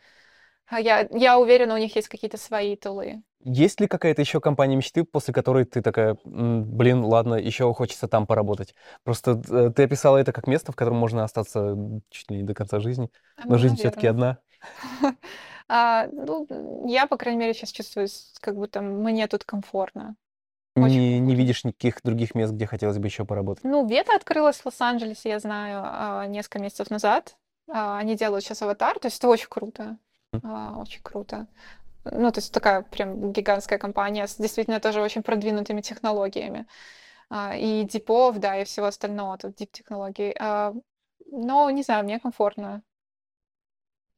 А Я, я уверена, у них есть какие-то свои тулы. Есть ли какая-то еще компания мечты, после которой ты такая, «М, блин, ладно, еще хочется там поработать? Просто э, ты описала это как место, в котором можно остаться чуть ли не до конца жизни, А, но ну, жизнь все-таки одна. А, ну, я, по крайней мере, сейчас чувствую, как будто мне тут комфортно. Очень Не, не видишь никаких других мест, где хотелось бы еще поработать? Ну, Вета открылась в Лос-Анджелесе, я знаю, а, несколько месяцев назад. А, Они делают сейчас аватар, то есть это очень круто. А, Очень круто. Ну, то есть такая прям гигантская компания с действительно тоже очень продвинутыми технологиями. А, И дипов, да, и всего остального, тут дип-технологий. А, Но, не знаю, мне комфортно.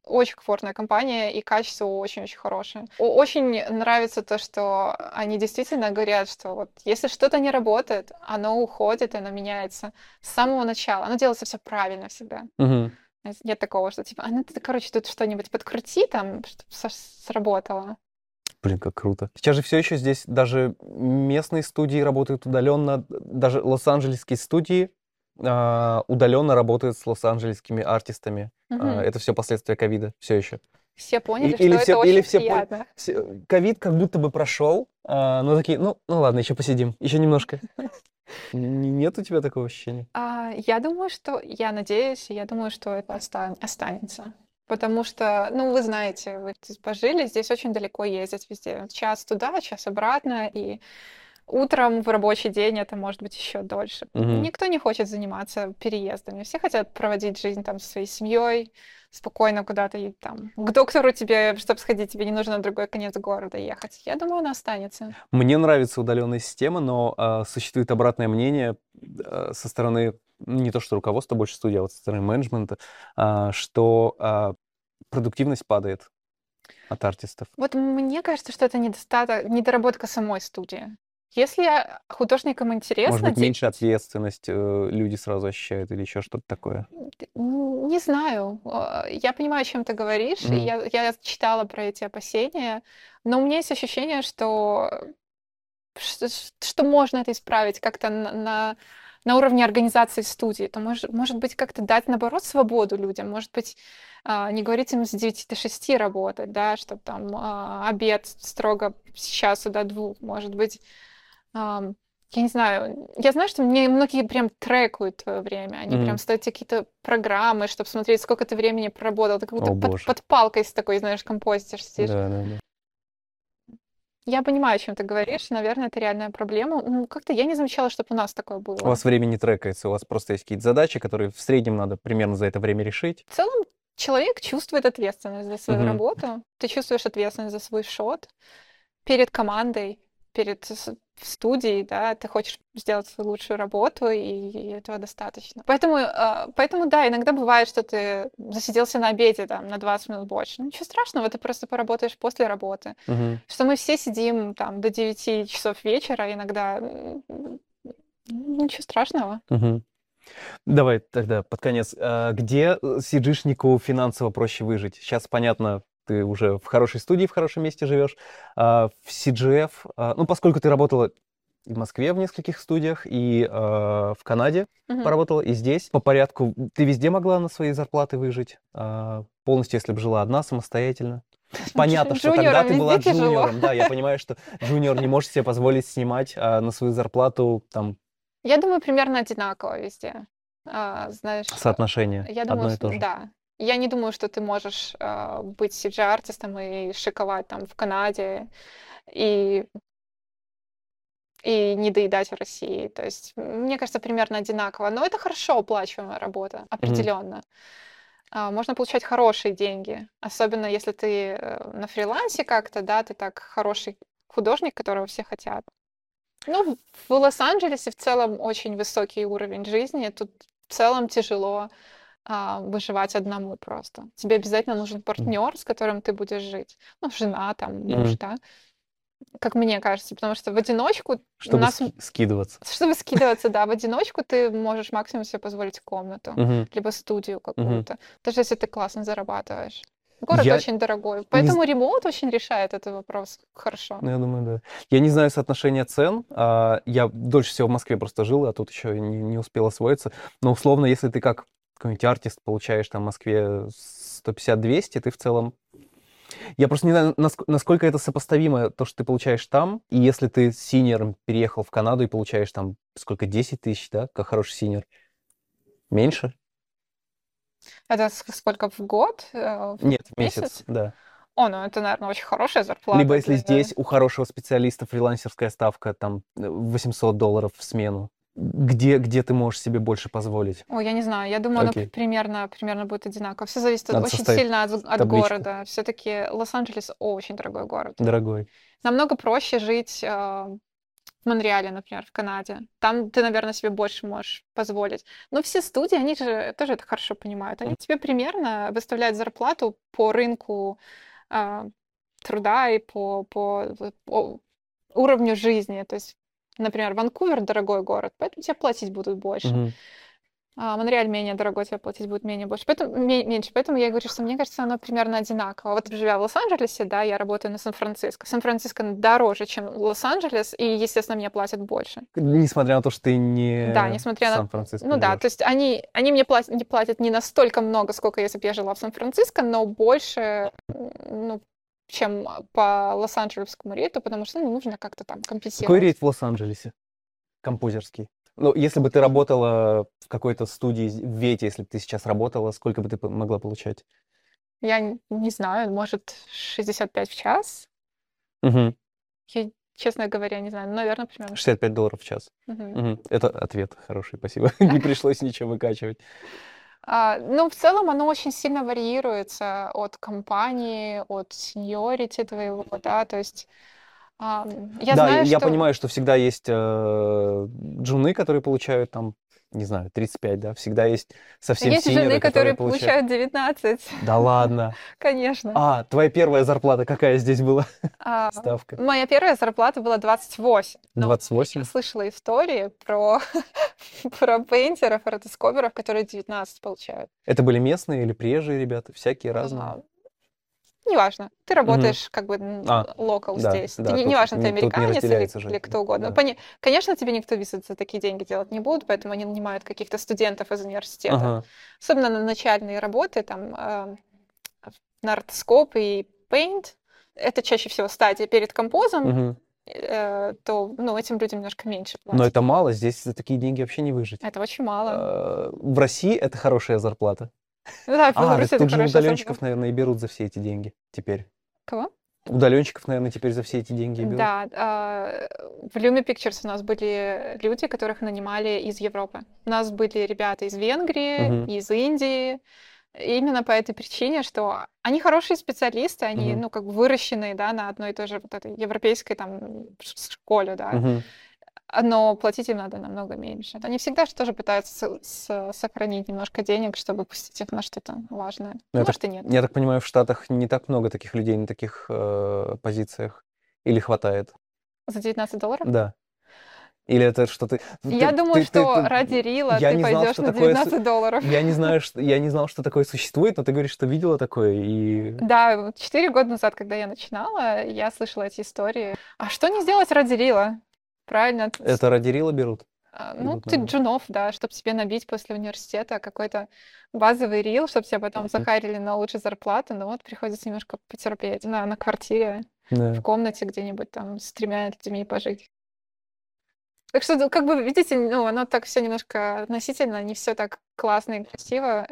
Очень комфортная компания, и качество очень-очень хорошее. Очень нравится то, что они действительно говорят, что вот если что-то не работает, оно уходит, оно меняется с самого начала. Оно делается все правильно всегда. Мгм. Знаете, Нет такого, что типа, а ну ты, короче, тут что-нибудь подкрути там, чтобы сработало. Блин, как круто. Сейчас же все еще здесь даже местные студии работают удаленно, даже лос-анджелесские студии а, удаленно работают с лос-анджелесскими артистами. А, Мгм. это все последствия ковида, все еще. Все поняли, или что все- это или очень все пон- приятно. Все- Ковид как будто бы прошел, а, но такие, ну, ну ладно, еще посидим, еще немножко. Нет у тебя такого ощущения? А, я думаю, что, я надеюсь, и я думаю, что это оста- останется. Потому что, ну, вы знаете, вы пожили, здесь очень далеко ездить везде. Час туда, час обратно, и утром в рабочий день это может быть еще дольше. Мгм. Никто не хочет заниматься переездами. Все хотят проводить жизнь там со своей семьей, спокойно куда-то и там к доктору тебе, чтобы сходить, тебе не нужно на другой конец города ехать. Я думаю, она останется. Мне нравится удаленная система, но а, существует обратное мнение а, со стороны ну, не то что руководства больше студии, а вот со стороны менеджмента, а, что а, продуктивность падает от артистов. Вот мне кажется, что это недостаток, недоработка самой студии. Если художникам интересно, Может быть, меньше ответственность э, люди сразу ощущают или еще что-то такое. не знаю. Я понимаю, о чем ты говоришь. и Мгм. Я, я читала про эти опасения, но у меня есть ощущение, что что, что можно это исправить как-то на, на, на уровне организации студии. То может, может быть, как-то дать, наоборот, свободу людям. Может быть, а, не говорить им с 9 до 6 работать, да, чтобы там а, обед строго с часу до двух. Может быть, Я не знаю. Я знаю, что мне многие прям трекают твое время. Они прям Мгм. ставят какие-то программы, чтобы смотреть, сколько ты времени проработал. Ты как будто О, под, боже. под палкой с такой, знаешь, композитор сидишь. Да, да, да. Я понимаю, о чем ты говоришь. Наверное, это реальная проблема. Ну, как-то я не замечала, чтобы у нас такое У было. вас время не трекается, у вас просто есть какие-то задачи, которые в среднем надо примерно за это время решить. В целом, человек чувствует ответственность за свою Мгм. работу. Ты чувствуешь ответственность за свой шот перед командой, перед с- студией, да, ты хочешь сделать свою лучшую работу, и, и этого достаточно. Поэтому, а, поэтому, да, иногда бывает, что ты засиделся на обеде там на 20 минут больше. Ну, Ничего страшного, ты просто поработаешь после работы. Мгм. Что мы все сидим там до 9 часов вечера иногда. м, Ничего страшного. Мгм. Давай тогда под конец. А, Где э, сиджишнику финансово проще выжить? Сейчас, понятно, ты уже в хорошей студии, в хорошем месте живешь. А, В CGF, а, ну, поскольку ты работала и в Москве в нескольких студиях, и а, в Канаде Мгм. поработала, и здесь по порядку. Ты везде могла на свои зарплаты выжить? А, Полностью, если бы жила одна, самостоятельно? Понятно, что тогда Джуниором ты была тяжело. джуниором. Да, я понимаю, что джуниор не может себе позволить снимать а, на свою зарплату там Я думаю, примерно одинаково везде. А, знаешь, соотношение я одно думаю, и то же. да. Я не думаю, что ты можешь а, быть CG-артистом и шиковать там в Канаде и и не доедать в России. То есть, мне кажется, примерно одинаково. Но это хорошо оплачиваемая работа, определенно. А, Можно получать хорошие деньги, особенно если ты э, на фрилансе как-то, да, ты так хороший художник, которого все хотят. Ну, в Лос-Анджелесе в целом очень высокий уровень жизни. Тут в целом тяжело а, выживать одному просто. Тебе обязательно нужен партнер, с которым ты будешь жить. Ну, жена, там, муж, Мгм. да. Как мне кажется, потому что в одиночку у Чтобы нас, ски- скидываться. чтобы скидываться, да, в одиночку ты можешь максимум себе позволить комнату, Мгм. либо студию какую-то, даже если ты классно зарабатываешь. Город Я очень дорогой, поэтому ремоут очень решает этот вопрос хорошо. Ну, я думаю, да. Я не знаю соотношения цен. а, Я дольше всего в Москве просто жил, а тут еще не, не успел освоиться. Но условно, если ты как какой-нибудь артист получаешь там в Москве 150-200, ты в целом... Я просто не знаю, наск- насколько это сопоставимо, то, что ты получаешь там, и если ты с синьором переехал в Канаду и получаешь там сколько, 10 тысяч, да, как хороший синьор? Меньше? Это ск- сколько в год? э, в Нет, в месяц, месяц? да. О, ну это, наверное, очень хорошая зарплата. Либо если для- здесь у хорошего специалиста фрилансерская ставка там э, 800 долларов в смену, где, где ты можешь себе больше позволить? Ой, я не знаю, я думаю, Окей. оно примерно, примерно будет одинаково. Все зависит Надо очень сильно от, от города. Все-таки Лос-Анджелес очень дорогой город. Дорогой. Намного проще жить э, в Монреале, например, в Канаде. Там ты, наверное, себе больше можешь позволить. Но все студии, они же тоже это хорошо понимают. Они тебе примерно выставляют зарплату по рынку э, труда и по, по, по уровню жизни. То есть, например, Ванкувер дорогой город, поэтому тебе платить будут больше. Мгм. А Монреаль менее дорогой, тебе платить будет менее больше. Поэтому, ме- меньше. Поэтому я говорю, что мне кажется, оно примерно одинаково. Вот живя в Лос-Анджелесе, да, я работаю на Сан-Франциско. Сан-Франциско дороже, чем Лос-Анджелес, и, естественно, мне платят больше. Несмотря на то, что ты не Да, несмотря на- Сан-Франциско Ну да, живешь. то есть они, они мне платят, не платят не настолько много, сколько если бы я жила в Сан-Франциско, но больше, ну, чем по Лос-Анджелесскому рейту, потому что ну, нужно как-то там Какой компенсировать. рейд в Лос-Анджелесе? Композерский. Ну, если бы ты работала в какой-то студии в Вете, если бы ты сейчас работала, сколько бы ты могла получать? Я не знаю, может, 65 в час? Мгм. Я, честно говоря, не знаю. Ну, наверное, примерно. 65 долларов в час. Мгм. Мгм. Это ответ хороший, спасибо. Не пришлось ничего выкачивать. А, ну, в целом оно очень сильно варьируется от компании, от сеньорити твоего, да, то есть ам, я да, знаю, я что... понимаю, что всегда есть э, джуны, которые получают там, не знаю, 35, да, всегда есть совсем Есть синьоры, жены, которые получают... получают 19, Да ладно. конечно. А, твоя первая зарплата какая здесь была? А, Ставка. моя первая зарплата была 28. но 28? Я слышала истории про, про пейнтеров, ротоскоперов, которые 19 получают. Это были местные или приезжие ребята? Всякие разные? А, Неважно. Ты работаешь как бы А, локал да, здесь. да, Ты не- тут неважно, ты американец или, же или кто угодно. да. Пони- Конечно, тебе никто визы за такие деньги делать не будет, поэтому они нанимают каких-то студентов из университета. Ага. Особенно на начальные работы, там, э, на ротоскоп и paint. Это чаще всего стадия перед композом. Мгм. э, то, ну, этим людям немножко меньше Но платят. это мало, здесь за такие деньги вообще не выжить. Это очень мало. Э, В России это хорошая зарплата. Ну да, А, это тут же удаленщиков, зарплата. наверное, и берут за все эти деньги теперь. Кого? Удаленщиков, наверное, теперь за все эти деньги и берут. Да, а, в Lumi Pictures у нас были люди, которых нанимали из Европы. У нас были ребята из Венгрии, Мгм. из Индии. Именно по этой причине, что они хорошие специалисты, они, Мгм. ну, как бы выращенные, да, на одной и той же вот этой европейской там школе, да, Мгм. Но платить им надо намного меньше. Они всегда же тоже пытаются со- со- сохранить немножко денег, чтобы пустить их на что-то важное. Ну, это Может и нет. Я так понимаю, в Штатах не так много таких людей на таких э, позициях. Или хватает? За 19 долларов? Да. Или это что-то... Я ты- думаю, ты- что ты- ради Рила я ты знал, пойдешь что на такое су- 19 долларов. Я не знаю, что я не знал, что такое существует, но ты говоришь, что видела такое, и Да, четыре года назад, когда я начинала, я слышала эти истории. А что не сделать ради Рила? Правильно. это ради Рила берут. а, Ну, ты джунов, да, чтобы себе набить после университета какой-то базовый рил, чтобы тебя потом захарили на лучшую зарплату, но вот приходится немножко потерпеть на, на квартире, Да. в комнате где-нибудь там с тремя людьми пожить. Так что, ну, как бы, видите, ну, оно так все немножко относительно, не все так классно и красиво.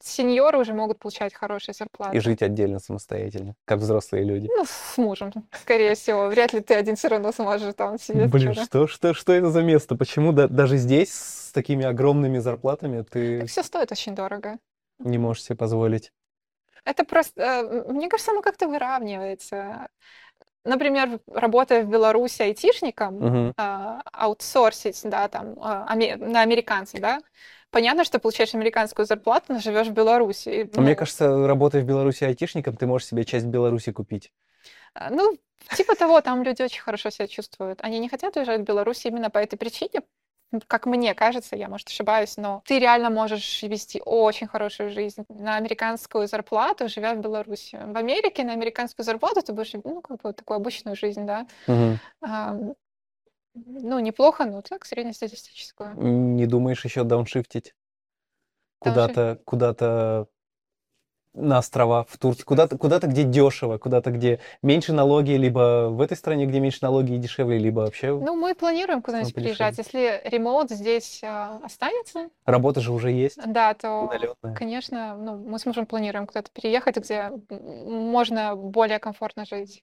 Сеньоры уже могут получать хорошие зарплаты. И жить отдельно самостоятельно, как взрослые люди. Ну, с мужем, скорее всего. Вряд ли ты один все равно сможешь там сидеть. Блин, что, что, что это за место? Почему да- даже здесь с такими огромными зарплатами ты Так все стоит очень дорого. не можешь себе позволить? Это просто, э, мне кажется, оно как-то выравнивается. Например, работая в Беларуси айтишником, Мгм. а, аутсорсить, да, там, аме- на американцев, да, понятно, что получаешь американскую зарплату, но живешь в Беларуси. и, А Мне ну, кажется, работая в Беларуси айтишником, ты можешь себе часть Беларуси купить. Ну, типа того, там люди очень хорошо себя чувствуют. Они не хотят уезжать в Беларусь именно по этой причине, как мне кажется, я, может, ошибаюсь, но ты реально можешь вести очень хорошую жизнь на американскую зарплату, живя в Беларуси. В Америке на американскую зарплату ты будешь, ну, как бы такую обычную жизнь, да. Мгм. А, ну, неплохо, но так, среднестатистическую. Не думаешь еще дауншифтить куда-то, куда-то на острова, в Турцию, куда-то, куда-то, где дешево, куда-то, где меньше налоги, либо в этой стране, где меньше налоги и дешевле, либо вообще Ну, мы планируем куда-нибудь приезжать. Если ремоут здесь а, останется, работа же уже есть, да, то удаленная. Конечно, ну, мы с мужем планируем куда-то переехать, где можно более комфортно жить.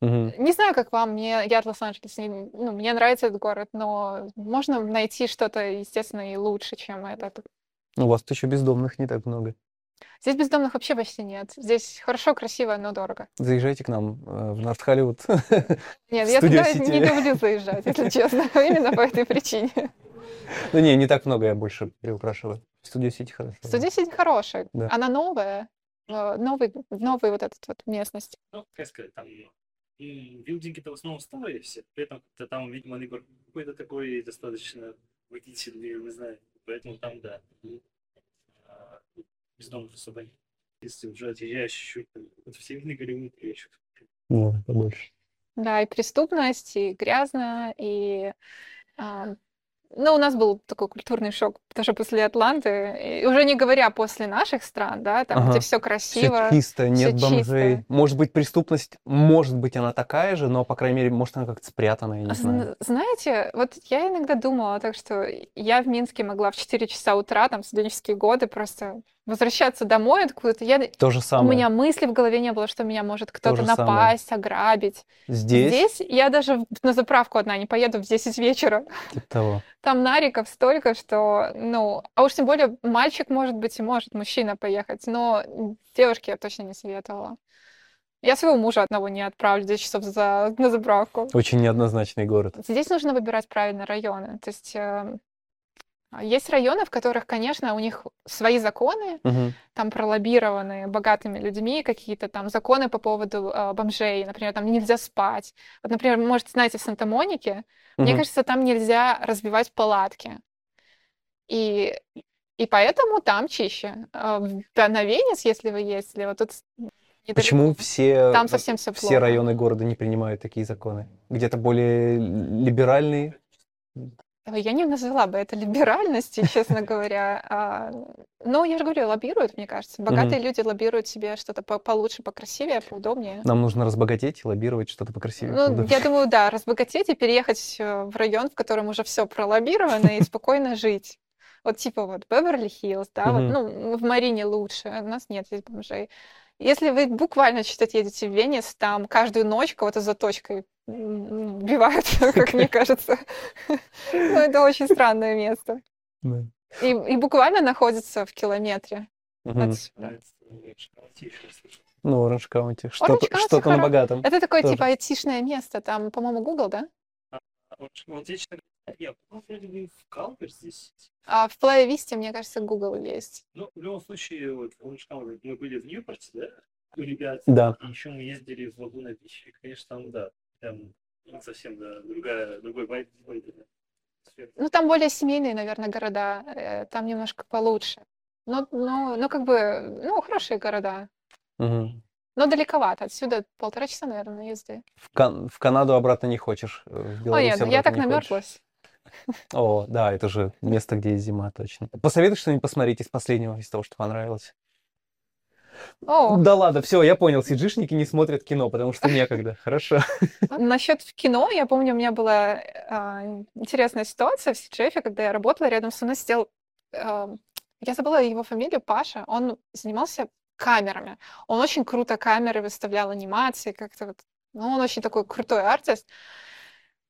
Мгм. Не знаю, как вам, мне, я от Лос-Анджелеса, ну, мне нравится этот город, но можно найти что-то, естественно, и лучше, чем этот. У вас еще бездомных не так много. Здесь бездомных вообще почти нет. Здесь хорошо, красиво, но дорого. Заезжайте к нам э, в Норт Холливуд. Нет, я туда Studio не люблю заезжать, если честно, именно по этой причине. Ну не, не так много, я больше приукрашиваю. Студия Сити хорошо. Студия Сити хорошая, Да. она новая, э, новый, новый вот этот вот местность. Ну, как сказать, там билдинги-то в основном старые все, при этом как-то там, видимо, какой-то такой достаточно водительный, не знаю, поэтому там, да, бездомных нет. Если уже отъезжаешь чуть-чуть, там, вот в Северный Голливуд или еще Ну, побольше. Да, и преступность, и грязно, и... а, ну, у нас был такой культурный шок тоже после Атланты, и уже не говоря после наших стран, да, там, Ага. где все Все красиво. чисто, нет всё бомжей. чисто. Может быть, преступность, может быть, она такая же, но, по крайней мере, может, она как-то спрятана, я не знаю. Зн- Знаете, вот я иногда думала так, что я в Минске могла в 4 часа утра, там, студенческие годы, просто возвращаться домой откуда-то. Я... То же У самое. меня мысли в голове не было, что меня может кто-то же самое. напасть, ограбить. Здесь, Здесь я даже на заправку одна не поеду в 10 вечера. типа того. Там нариков столько, что, ну, а уж тем более мальчик, может быть, и может мужчина поехать, но девушке я точно не советовала. Я своего мужа одного не отправлю 10 часов за, на заправку. Очень неоднозначный город. Здесь нужно выбирать правильно районы. То есть э, есть районы, в которых, конечно, у них свои законы, Мгм. там пролоббированы богатыми людьми какие-то там законы по поводу э, бомжей, например, там нельзя спать. Вот, например, может, знаете, в Санта-Монике, мне Мгм. кажется, там нельзя разбивать палатки. И, и поэтому там чище. А да, на Венес, если вы ездили, вот тут недалеко, Почему все, там совсем все все районы города не принимают такие законы? Где-то более либеральные? Я не назвала бы это либеральностью, честно говоря. А, Ну, я же говорю, лоббируют, мне кажется. Богатые люди лоббируют себе что-то по- получше, покрасивее, поудобнее. Нам нужно разбогатеть и лоббировать что-то покрасивее. Ну, я думаю, да, разбогатеть и переехать э, в район, в котором уже все пролоббировано, и спокойно жить. Вот типа вот Беверли-Хиллз, да, вот, ну, в Марине лучше, у нас нет здесь бомжей. Если вы буквально что-то едете в Венес, там каждую ночь кого-то за точкой м, убивают, как мне кажется. Ну, это очень странное место. И, и буквально находится в километре отсюда. Ну, Оранж Каунти. Что-то, что-то на богатом. Это такое типа айтишное место, там, по-моему, Google, да? Вот здесь, ну, вроде бы в Калпер здесь. А в Playa Vista, мне кажется, Google есть. Ну, в любом случае, вот, мы были в Ньюпорте, да, у ребят. Да. И еще мы ездили в Лагуна Бич, и, конечно, там, да, прям ну, совсем, да, другая, другой вайб. вайб, да. Сфера. Ну, там более семейные, наверное, города, э, там немножко получше. Но, но, но как бы, ну, хорошие города. Мгм. Но далековато. Отсюда полтора часа, наверное, езды. В, Кан- в Канаду обратно не хочешь. э, В Беларусь нет, ну, я так не хочешь. намерзлась. О, да, это же место, где есть зима, точно. Посоветуй что-нибудь посмотреть из последнего, из того, что понравилось. О, Да ладно, все, я понял, сиджишники не смотрят кино, потому что некогда. Хорошо. насчет кино, я помню, у меня была а, интересная ситуация в Сиджефе, когда я работала, рядом со мной сидел, а, я забыла его фамилию, Паша, он занимался камерами. Он очень круто камеры выставлял, анимации, как-то вот, ну, он очень такой крутой артист.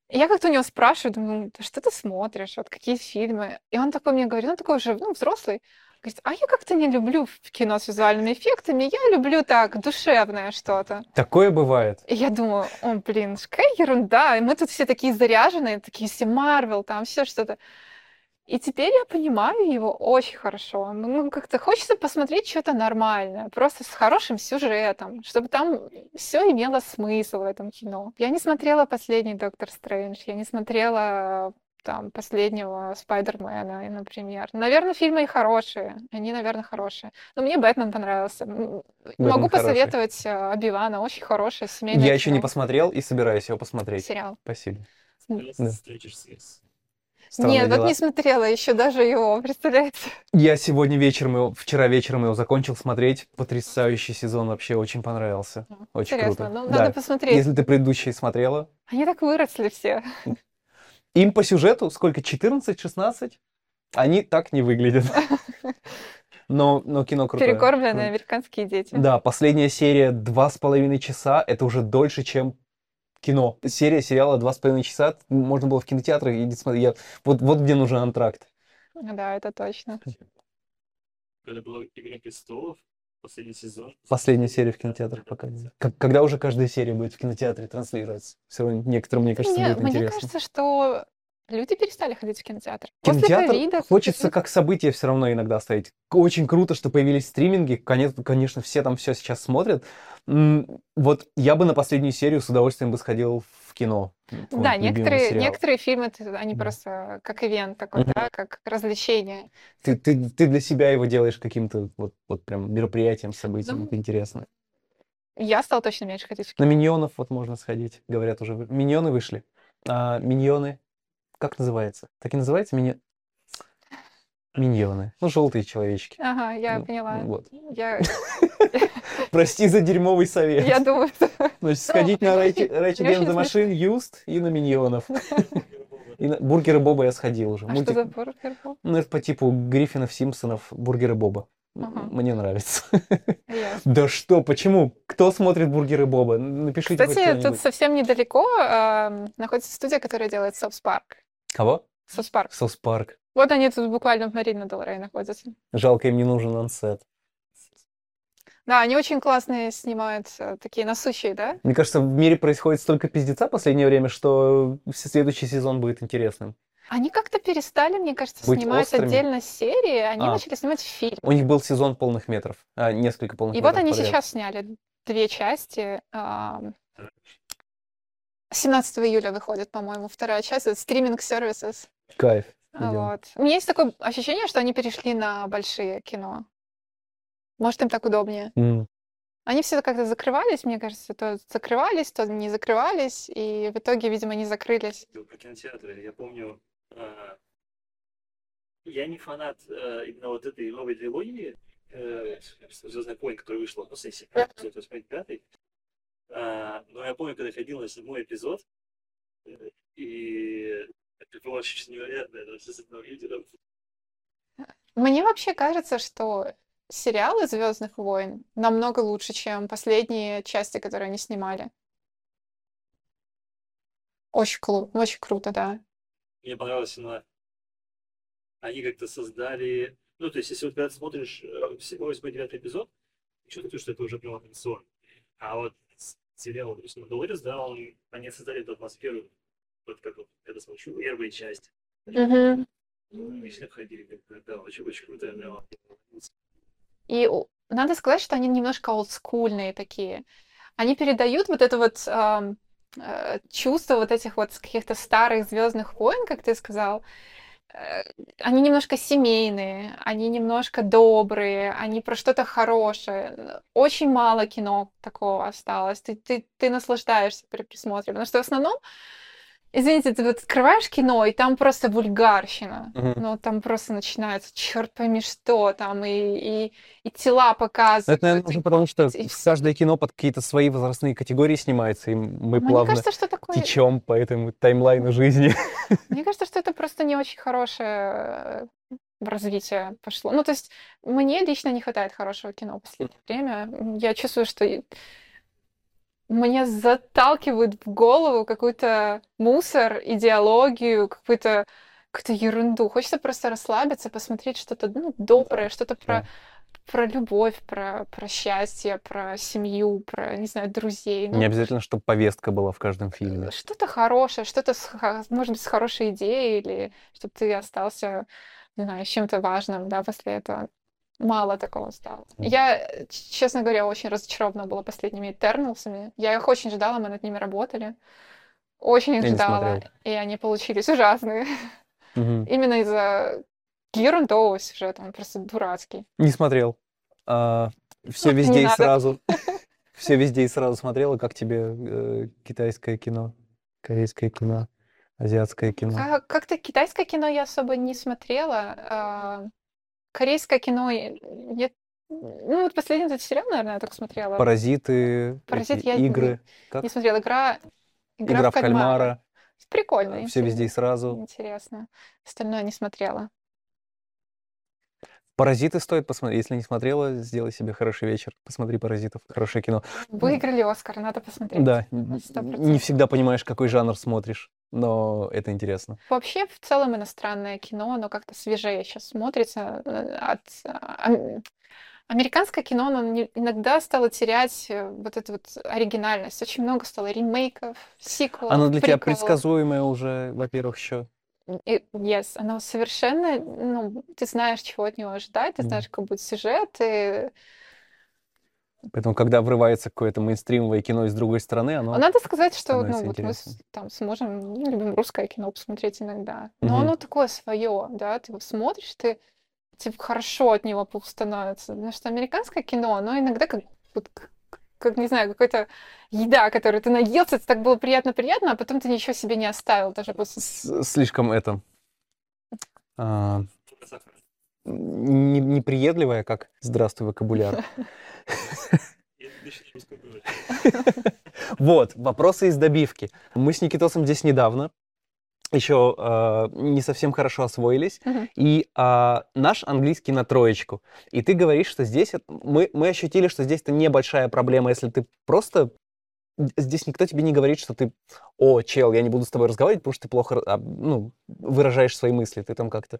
И я как-то у него спрашиваю, думаю, «Да что ты смотришь, вот какие фильмы? И он такой мне говорит, он такой уже, ну, взрослый, говорит, а я как-то не люблю кино с визуальными эффектами, я люблю так, душевное что-то. Такое бывает. И я думаю, о, блин, какая ерунда. И мы тут все такие заряженные, такие все Марвел, там все что-то. И теперь я понимаю его очень хорошо. Ну, как-то хочется посмотреть что-то нормальное, просто с хорошим сюжетом, чтобы там все имело смысл в этом кино. Я не смотрела последний Доктор Стрэндж, я не смотрела там последнего Спайдермена, например. Наверное, фильмы и хорошие. Они, наверное, хорошие. Но мне Бэтмен понравился. М, Могу хороший. посоветовать э, Оби-Вана. Очень хорошее семейное Я еще не кино. посмотрел и собираюсь его посмотреть. сериал. Спасибо. Да. Странные Нет, вот дела. не смотрела еще даже его, представляете? Я сегодня вечером его, вчера вечером его закончил смотреть. Потрясающий сезон, вообще очень понравился. Очень Интересно, круто. ну Да. надо посмотреть. Если ты предыдущие смотрела, Они так выросли все. им по сюжету сколько, 14-16? Они так не выглядят. Но, но кино крутое. Перекормленные американские дети. Да, последняя серия два с половиной часа. Это уже дольше, чем кино. Серия сериала два с половиной часа. Можно было в кинотеатры идти смотреть. Я... Вот, вот где нужен антракт. Да, это точно. Когда была «Игра престолов», последний сезон. Последняя серия в кинотеатрах показывают. Как- когда уже каждая серия будет в кинотеатре транслироваться? Все равно некоторым, мне кажется, Не, будет мне интересно. кажется, что люди перестали ходить в кинотеатр. После Кинотеатр ковида хочется после- как событие все равно иногда ставить. Очень круто, что появились стриминги. Конечно, конечно, все там все сейчас смотрят. Вот я бы на последнюю серию с удовольствием бы сходил в кино. Вот, Да, некоторые, сериал. некоторые фильмы, они Да. просто как ивент такой, да, как развлечение. Ты, ты, ты для себя его делаешь каким-то вот, вот прям мероприятием, событием. Ну, Это интересно. Я стала точно меньше ходить в На кино. миньонов вот можно сходить. Говорят, уже миньоны вышли. А, миньоны. Как называется? Так и называется? Миньон... Миньоны. Ну, желтые человечки. Ага, я Ну, поняла. Вот. Я, Прости за дерьмовый совет. я думаю, что... Значит, сходить на очень Against. Machine, Юст и на Миньонов. И на Бургеры Боба я сходил уже. А что Мультик- за бургер был? Ну, это по типу Гриффинов, Симпсонов, Бургеры Боба. Ага. Мне нравится. Ясно. Да что, почему? Кто смотрит Бургеры Боба? Напишите Кстати, тут совсем недалеко эм, находится студия, которая делает South Park. Кого? South Park. Соус Парк. Вот они тут буквально в Марине дель Рей находятся. Жалко, им не нужен on-set. Да, они очень классные снимают, э, такие насущные, да? Мне кажется, в мире происходит столько пиздеца в последнее время, что следующий сезон будет интересным. Они как-то перестали, мне кажется, Быть снимать острыми? отдельно серии, они А. начали снимать фильм. У них был сезон полных метров, а, несколько полных И метров вот они подряд. сейчас сняли две части. ам, 17 июля выходит, по-моему, вторая часть. Это стриминг services. Кайф. Вот. У меня есть такое ощущение, что они перешли на большие кино. Может, им так удобнее. М. Они все как-то закрывались, мне кажется, то закрывались, то не закрывались, и в итоге, видимо, не закрылись. Про кинотеатры. Я помню, А, Я не фанат э, именно вот этой новой трилогии э, Звездных войн, которая вышла, ну, сессии, эпизод 85 А, Но я помню, когда ходил на седьмой эпизод, э, и это было очень невероятно, это с одного лидера. Мне вообще кажется, что сериалы Звездных войн намного лучше, чем последние части, которые они снимали. Очень, клу- очень круто, да. Мне понравилось именно, они как-то создали, ну, то есть, если вот когда смотришь э, седьмой, восьмой, девятый эпизод, чувствуешь, что это уже прям аттракцион. А вот сериал, есть, Мандалорец, да, он, они создали эту атмосферу, вот как вот, когда смотрю первая часть, Мгм. мы все ходили, да, очень, очень крутая прям. И надо сказать, что они немножко олдскульные такие. Они передают вот это вот э, чувство вот этих вот каких-то старых Звездных войн, как ты сказал. Э, Они немножко семейные, они немножко добрые, они про что-то хорошее. Очень мало кино такого осталось. Ты, ты, ты наслаждаешься при присмотре. Потому что в основном, извините, ты вот открываешь кино, и там просто вульгарщина. Мгм. Ну, там просто начинается, черт пойми что там, и, и, и тела Ну, показывают. Это, наверное, уже потому, что и каждое кино под какие-то свои возрастные категории снимается, и мы Мне плавно кажется, что такое... течем по этому таймлайну жизни. Мне кажется, что это просто не очень хорошее э, развитие пошло. Ну, то есть мне лично не хватает хорошего кино в последнее время. Я чувствую, что мне заталкивают в голову какой-то мусор, идеологию, какую-то какую-то ерунду. Хочется просто расслабиться, посмотреть что-то ну, доброе, что-то про, да. про любовь, про, про счастье, про семью, про, не знаю, друзей. Ну, Не обязательно, чтобы повестка была в каждом фильме. что-то хорошее, что-то, с может быть, с хорошей идеей, или чтобы ты остался, не знаю, чем-то важным, да, после этого. Мало такого стало. Я, честно говоря, очень разочарована была последними Этерналсами. Я их очень ждала, мы над ними работали. Очень их Я ждала, и они получились ужасные. Именно из-за ерундового сюжета, он просто дурацкий. Не смотрел. А, все Ну, везде и сразу. Все везде и сразу смотрела. Как тебе э, китайское кино, корейское кино, азиатское кино? А как-то китайское кино я особо не смотрела. Корейское кино, я, ну вот последний этот сериал, наверное, я только смотрела. Паразиты, Паразит я не- игры. Как? Не смотрела. Игра, Игра в кальмара. Прикольно. Все везде и сразу. Интересно. Остальное не смотрела. Паразиты стоит посмотреть. Если не смотрела, сделай себе хороший вечер. Посмотри паразитов. Хорошее кино. Выиграли Оскар, надо посмотреть. Да, н- сто не процентов. всегда понимаешь, какой жанр смотришь, но это интересно. Вообще, в целом, иностранное кино, оно как-то свежее сейчас смотрится. э, От, ам- Американское кино, оно иногда стало терять э, вот эту вот оригинальность. Очень много стало ремейков, сиквелов, Оно для тебя приквелов. предсказуемое уже, во-первых, еще. Yes, оно совершенно, ну, ты знаешь, чего от него ожидать, ты знаешь, какой будет сюжет, и Поэтому, когда врывается какое-то мейнстримовое кино из другой страны, оно... надо сказать, что, ну, вот мы там с мужем ну, любим русское кино посмотреть иногда, но Мгм. оно такое свое, да, ты его смотришь, ты, тебе хорошо от него становится, потому что американское кино, оно иногда как, вот как, не знаю, какая-то еда, которую ты наелся, это так было приятно-приятно, а потом ты ничего себе не оставил, даже после... Слишком это... а, не- неприедливое, как «Здравствуй, вокабуляр». Вот, вопросы из добивки. Мы с Никитосом здесь недавно, еще э, не совсем хорошо освоились, и а, наш английский на троечку. И ты говоришь, что здесь мы, мы ощутили, что здесь это небольшая проблема, если ты просто здесь никто тебе не говорит, что ты, о, чел, я не буду с тобой разговаривать, потому что ты плохо а, ну, выражаешь свои мысли, ты там как-то.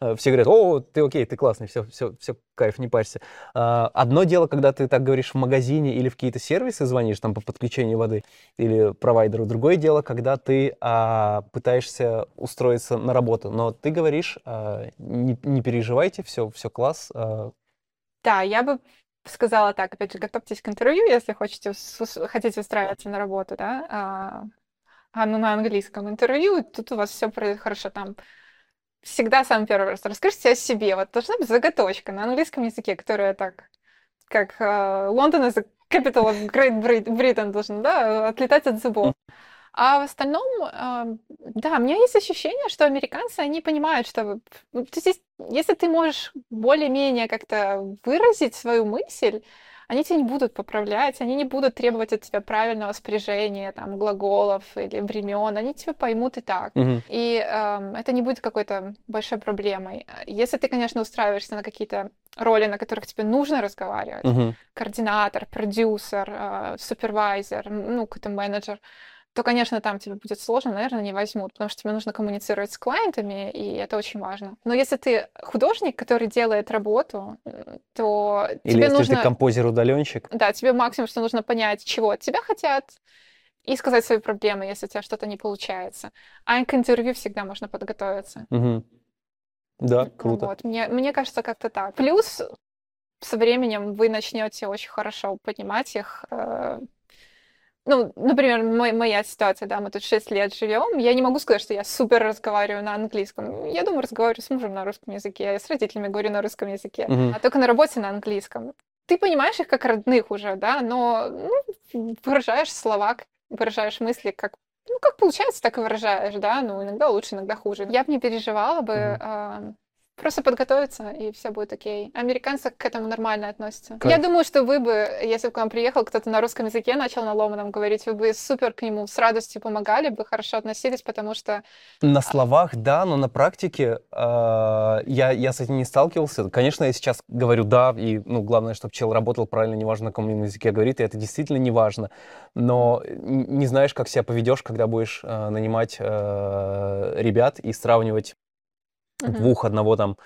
Э, Все говорят, о, ты окей, ты классный, все, все, все, кайф, не парься. А, Одно дело, когда ты так говоришь в магазине или в какие-то сервисы звонишь там по подключению воды или провайдеру. Другое дело, когда ты а, пытаешься устроиться на работу. Но ты говоришь, а, не, не переживайте, все, все класс. а, Да, я бы сказала так, опять же, готовьтесь к интервью, если хотите, хотите устраиваться на работу, да, а, а, ну, на английском интервью, тут у вас все пройдет хорошо, там всегда самый первый раз расскажите о себе, вот должна быть заготовочка на английском языке, которая так, как а, Лондон is the capital of Great Brit- Britain должен, да, отлетать от зубов. А в остальном, ам, да, у меня есть ощущение, что американцы, они понимают, что ты здесь, если ты можешь более-менее как-то выразить свою мысль, они тебя не будут поправлять, они не будут требовать от тебя правильного спряжения, там, глаголов или времен, они тебя поймут и так. Мгм. И эм, это не будет какой-то большой проблемой. Если ты, конечно, устраиваешься на какие-то роли, на которых тебе нужно разговаривать, Мгм. координатор, продюсер, э, супервайзер, ну, какой-то менеджер, то, конечно, там тебе будет сложно, наверное, не возьмут, потому что тебе нужно коммуницировать с клиентами, и это очень важно. Но если ты художник, который делает работу, то Или тебе если нужно... ты композер-удаленщик. Да, тебе максимум, что нужно понять, чего от тебя хотят, и сказать свои проблемы, если у тебя что-то не получается. А к интервью всегда можно подготовиться. Мгм. Да, круто. Вот. Мне, мне кажется, как-то так. Плюс со временем вы начнете очень хорошо понимать их. Ну, например, мой- моя ситуация, да, мы тут 6 лет живем. Я не могу сказать, что я супер разговариваю на английском. Я думаю, разговариваю с мужем на русском языке, я с родителями говорю на русском языке, Мгм. а только на работе на английском. Ты понимаешь их как родных уже, да, но ну, выражаешь слова, выражаешь мысли как ну, как получается, так и выражаешь, да, ну, иногда лучше, иногда хуже. Я бы не переживала бы, Мгм. А, просто подготовиться, и все будет окей. Американцы к этому нормально относятся. Как- Я думаю, что вы бы, если бы к вам приехал кто-то на русском языке, начал на ломаном говорить, вы бы супер к нему с радостью помогали бы, хорошо относились, потому что На словах, да, но на практике э, я, я с этим не сталкивался. Конечно, я сейчас говорю да, и ну, главное, чтобы чел работал правильно, неважно, на каком языке говорит, и это действительно не важно. Но не знаешь, как себя поведешь, когда будешь э, нанимать э, ребят и сравнивать Мгм. двух, одного там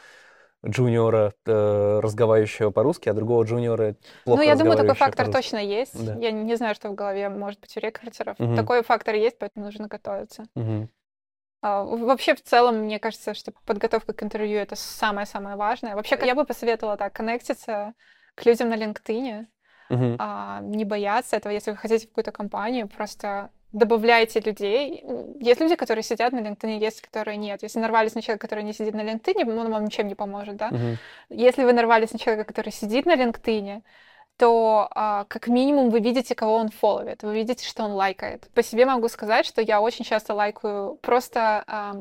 джуниора, э, разговаривающего по-русски, а другого джуниора плохо Ну, я думаю, такой фактор точно есть. Да. Я не знаю, что в голове может быть у рекрутеров. Мгм. Такой фактор есть, поэтому нужно готовиться. Мгм. А, Вообще, в целом, мне кажется, что подготовка к интервью — это самое-самое важное. Вообще, я бы посоветовала так, коннектиться к людям на LinkedIn, Мгм. а, не бояться этого, если вы хотите в какую-то компанию, просто добавляйте людей. Есть люди, которые сидят на LinkedIn, есть, которые нет. Если нарвались на человека, который не сидит на LinkedIn, он вам ничем не поможет, да? Мгм. Если вы нарвались на человека, который сидит на LinkedIn, то а, как минимум вы видите, кого он фолловит, вы видите, что он лайкает. По себе могу сказать, что я очень часто лайкаю просто а,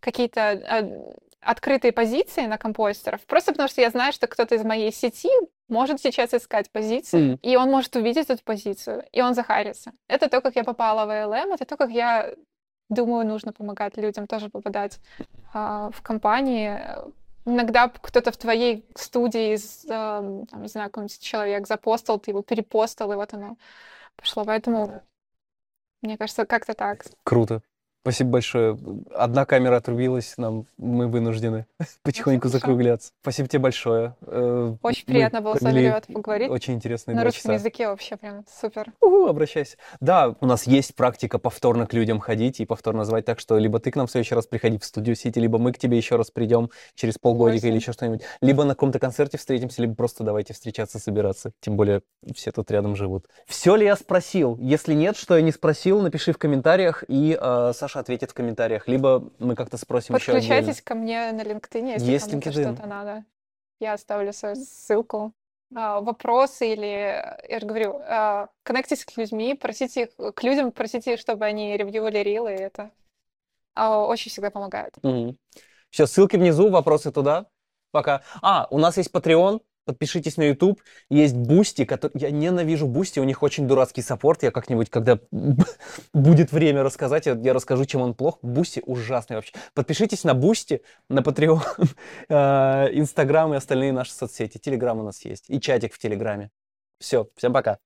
какие-то а, открытые позиции на композиторов, просто потому что я знаю, что кто-то из моей сети может сейчас искать позицию, Мгм. и он может увидеть эту позицию, и он захарится. Это то, как я попала в ALM, это то, как я думаю, нужно помогать людям тоже попадать а, в компании. Иногда кто-то в твоей студии, из, ам, там, не знаю, какой-нибудь человек запостил, ты его перепостил, и вот оно пошло. Поэтому, мне кажется, как-то так. Круто. Спасибо большое. Одна камера отрубилась, нам мы вынуждены потихоньку хорошо. закругляться. Спасибо тебе большое. Э, Очень мы приятно было с вами, ребята, поговорить. Очень интересные На русском часа. языке вообще прям супер. Угу, обращайся. Да, у нас есть практика повторно к людям ходить и повторно звать, так что либо ты к нам в следующий раз приходи в студию Сити, либо мы к тебе еще раз придем через полгодика или Восемь. еще что-нибудь. Либо на каком-то концерте встретимся, либо просто давайте встречаться, собираться. Тем более все тут рядом живут. Все ли я спросил? Если нет, что я не спросил, напиши в комментариях, и э, Саша ответит в комментариях. Либо мы как-то спросим еще отдельно. Подключайтесь ко мне на LinkedIn, если Есть кому-то LinkedIn. что-то надо. Я оставлю свою ссылку. А, Вопросы или, я же говорю, а, коннектитесь к людьми, просите их, к людям, просите, чтобы они ревьювали рилы, и это а, очень всегда помогает. Все, ссылки внизу, вопросы туда. Пока. А, у нас есть Patreon. Подпишитесь на YouTube. Есть Бусти, который... Я ненавижу Бусти, у них очень дурацкий support. Я как-нибудь, когда будет время рассказать, я, расскажу, чем он плох. Бусти ужасный вообще. Подпишитесь на Бусти, на Patreon, э, Инстаграм и остальные наши соцсети. Телеграм у нас есть. И чатик в Телеграме. Все, всем пока.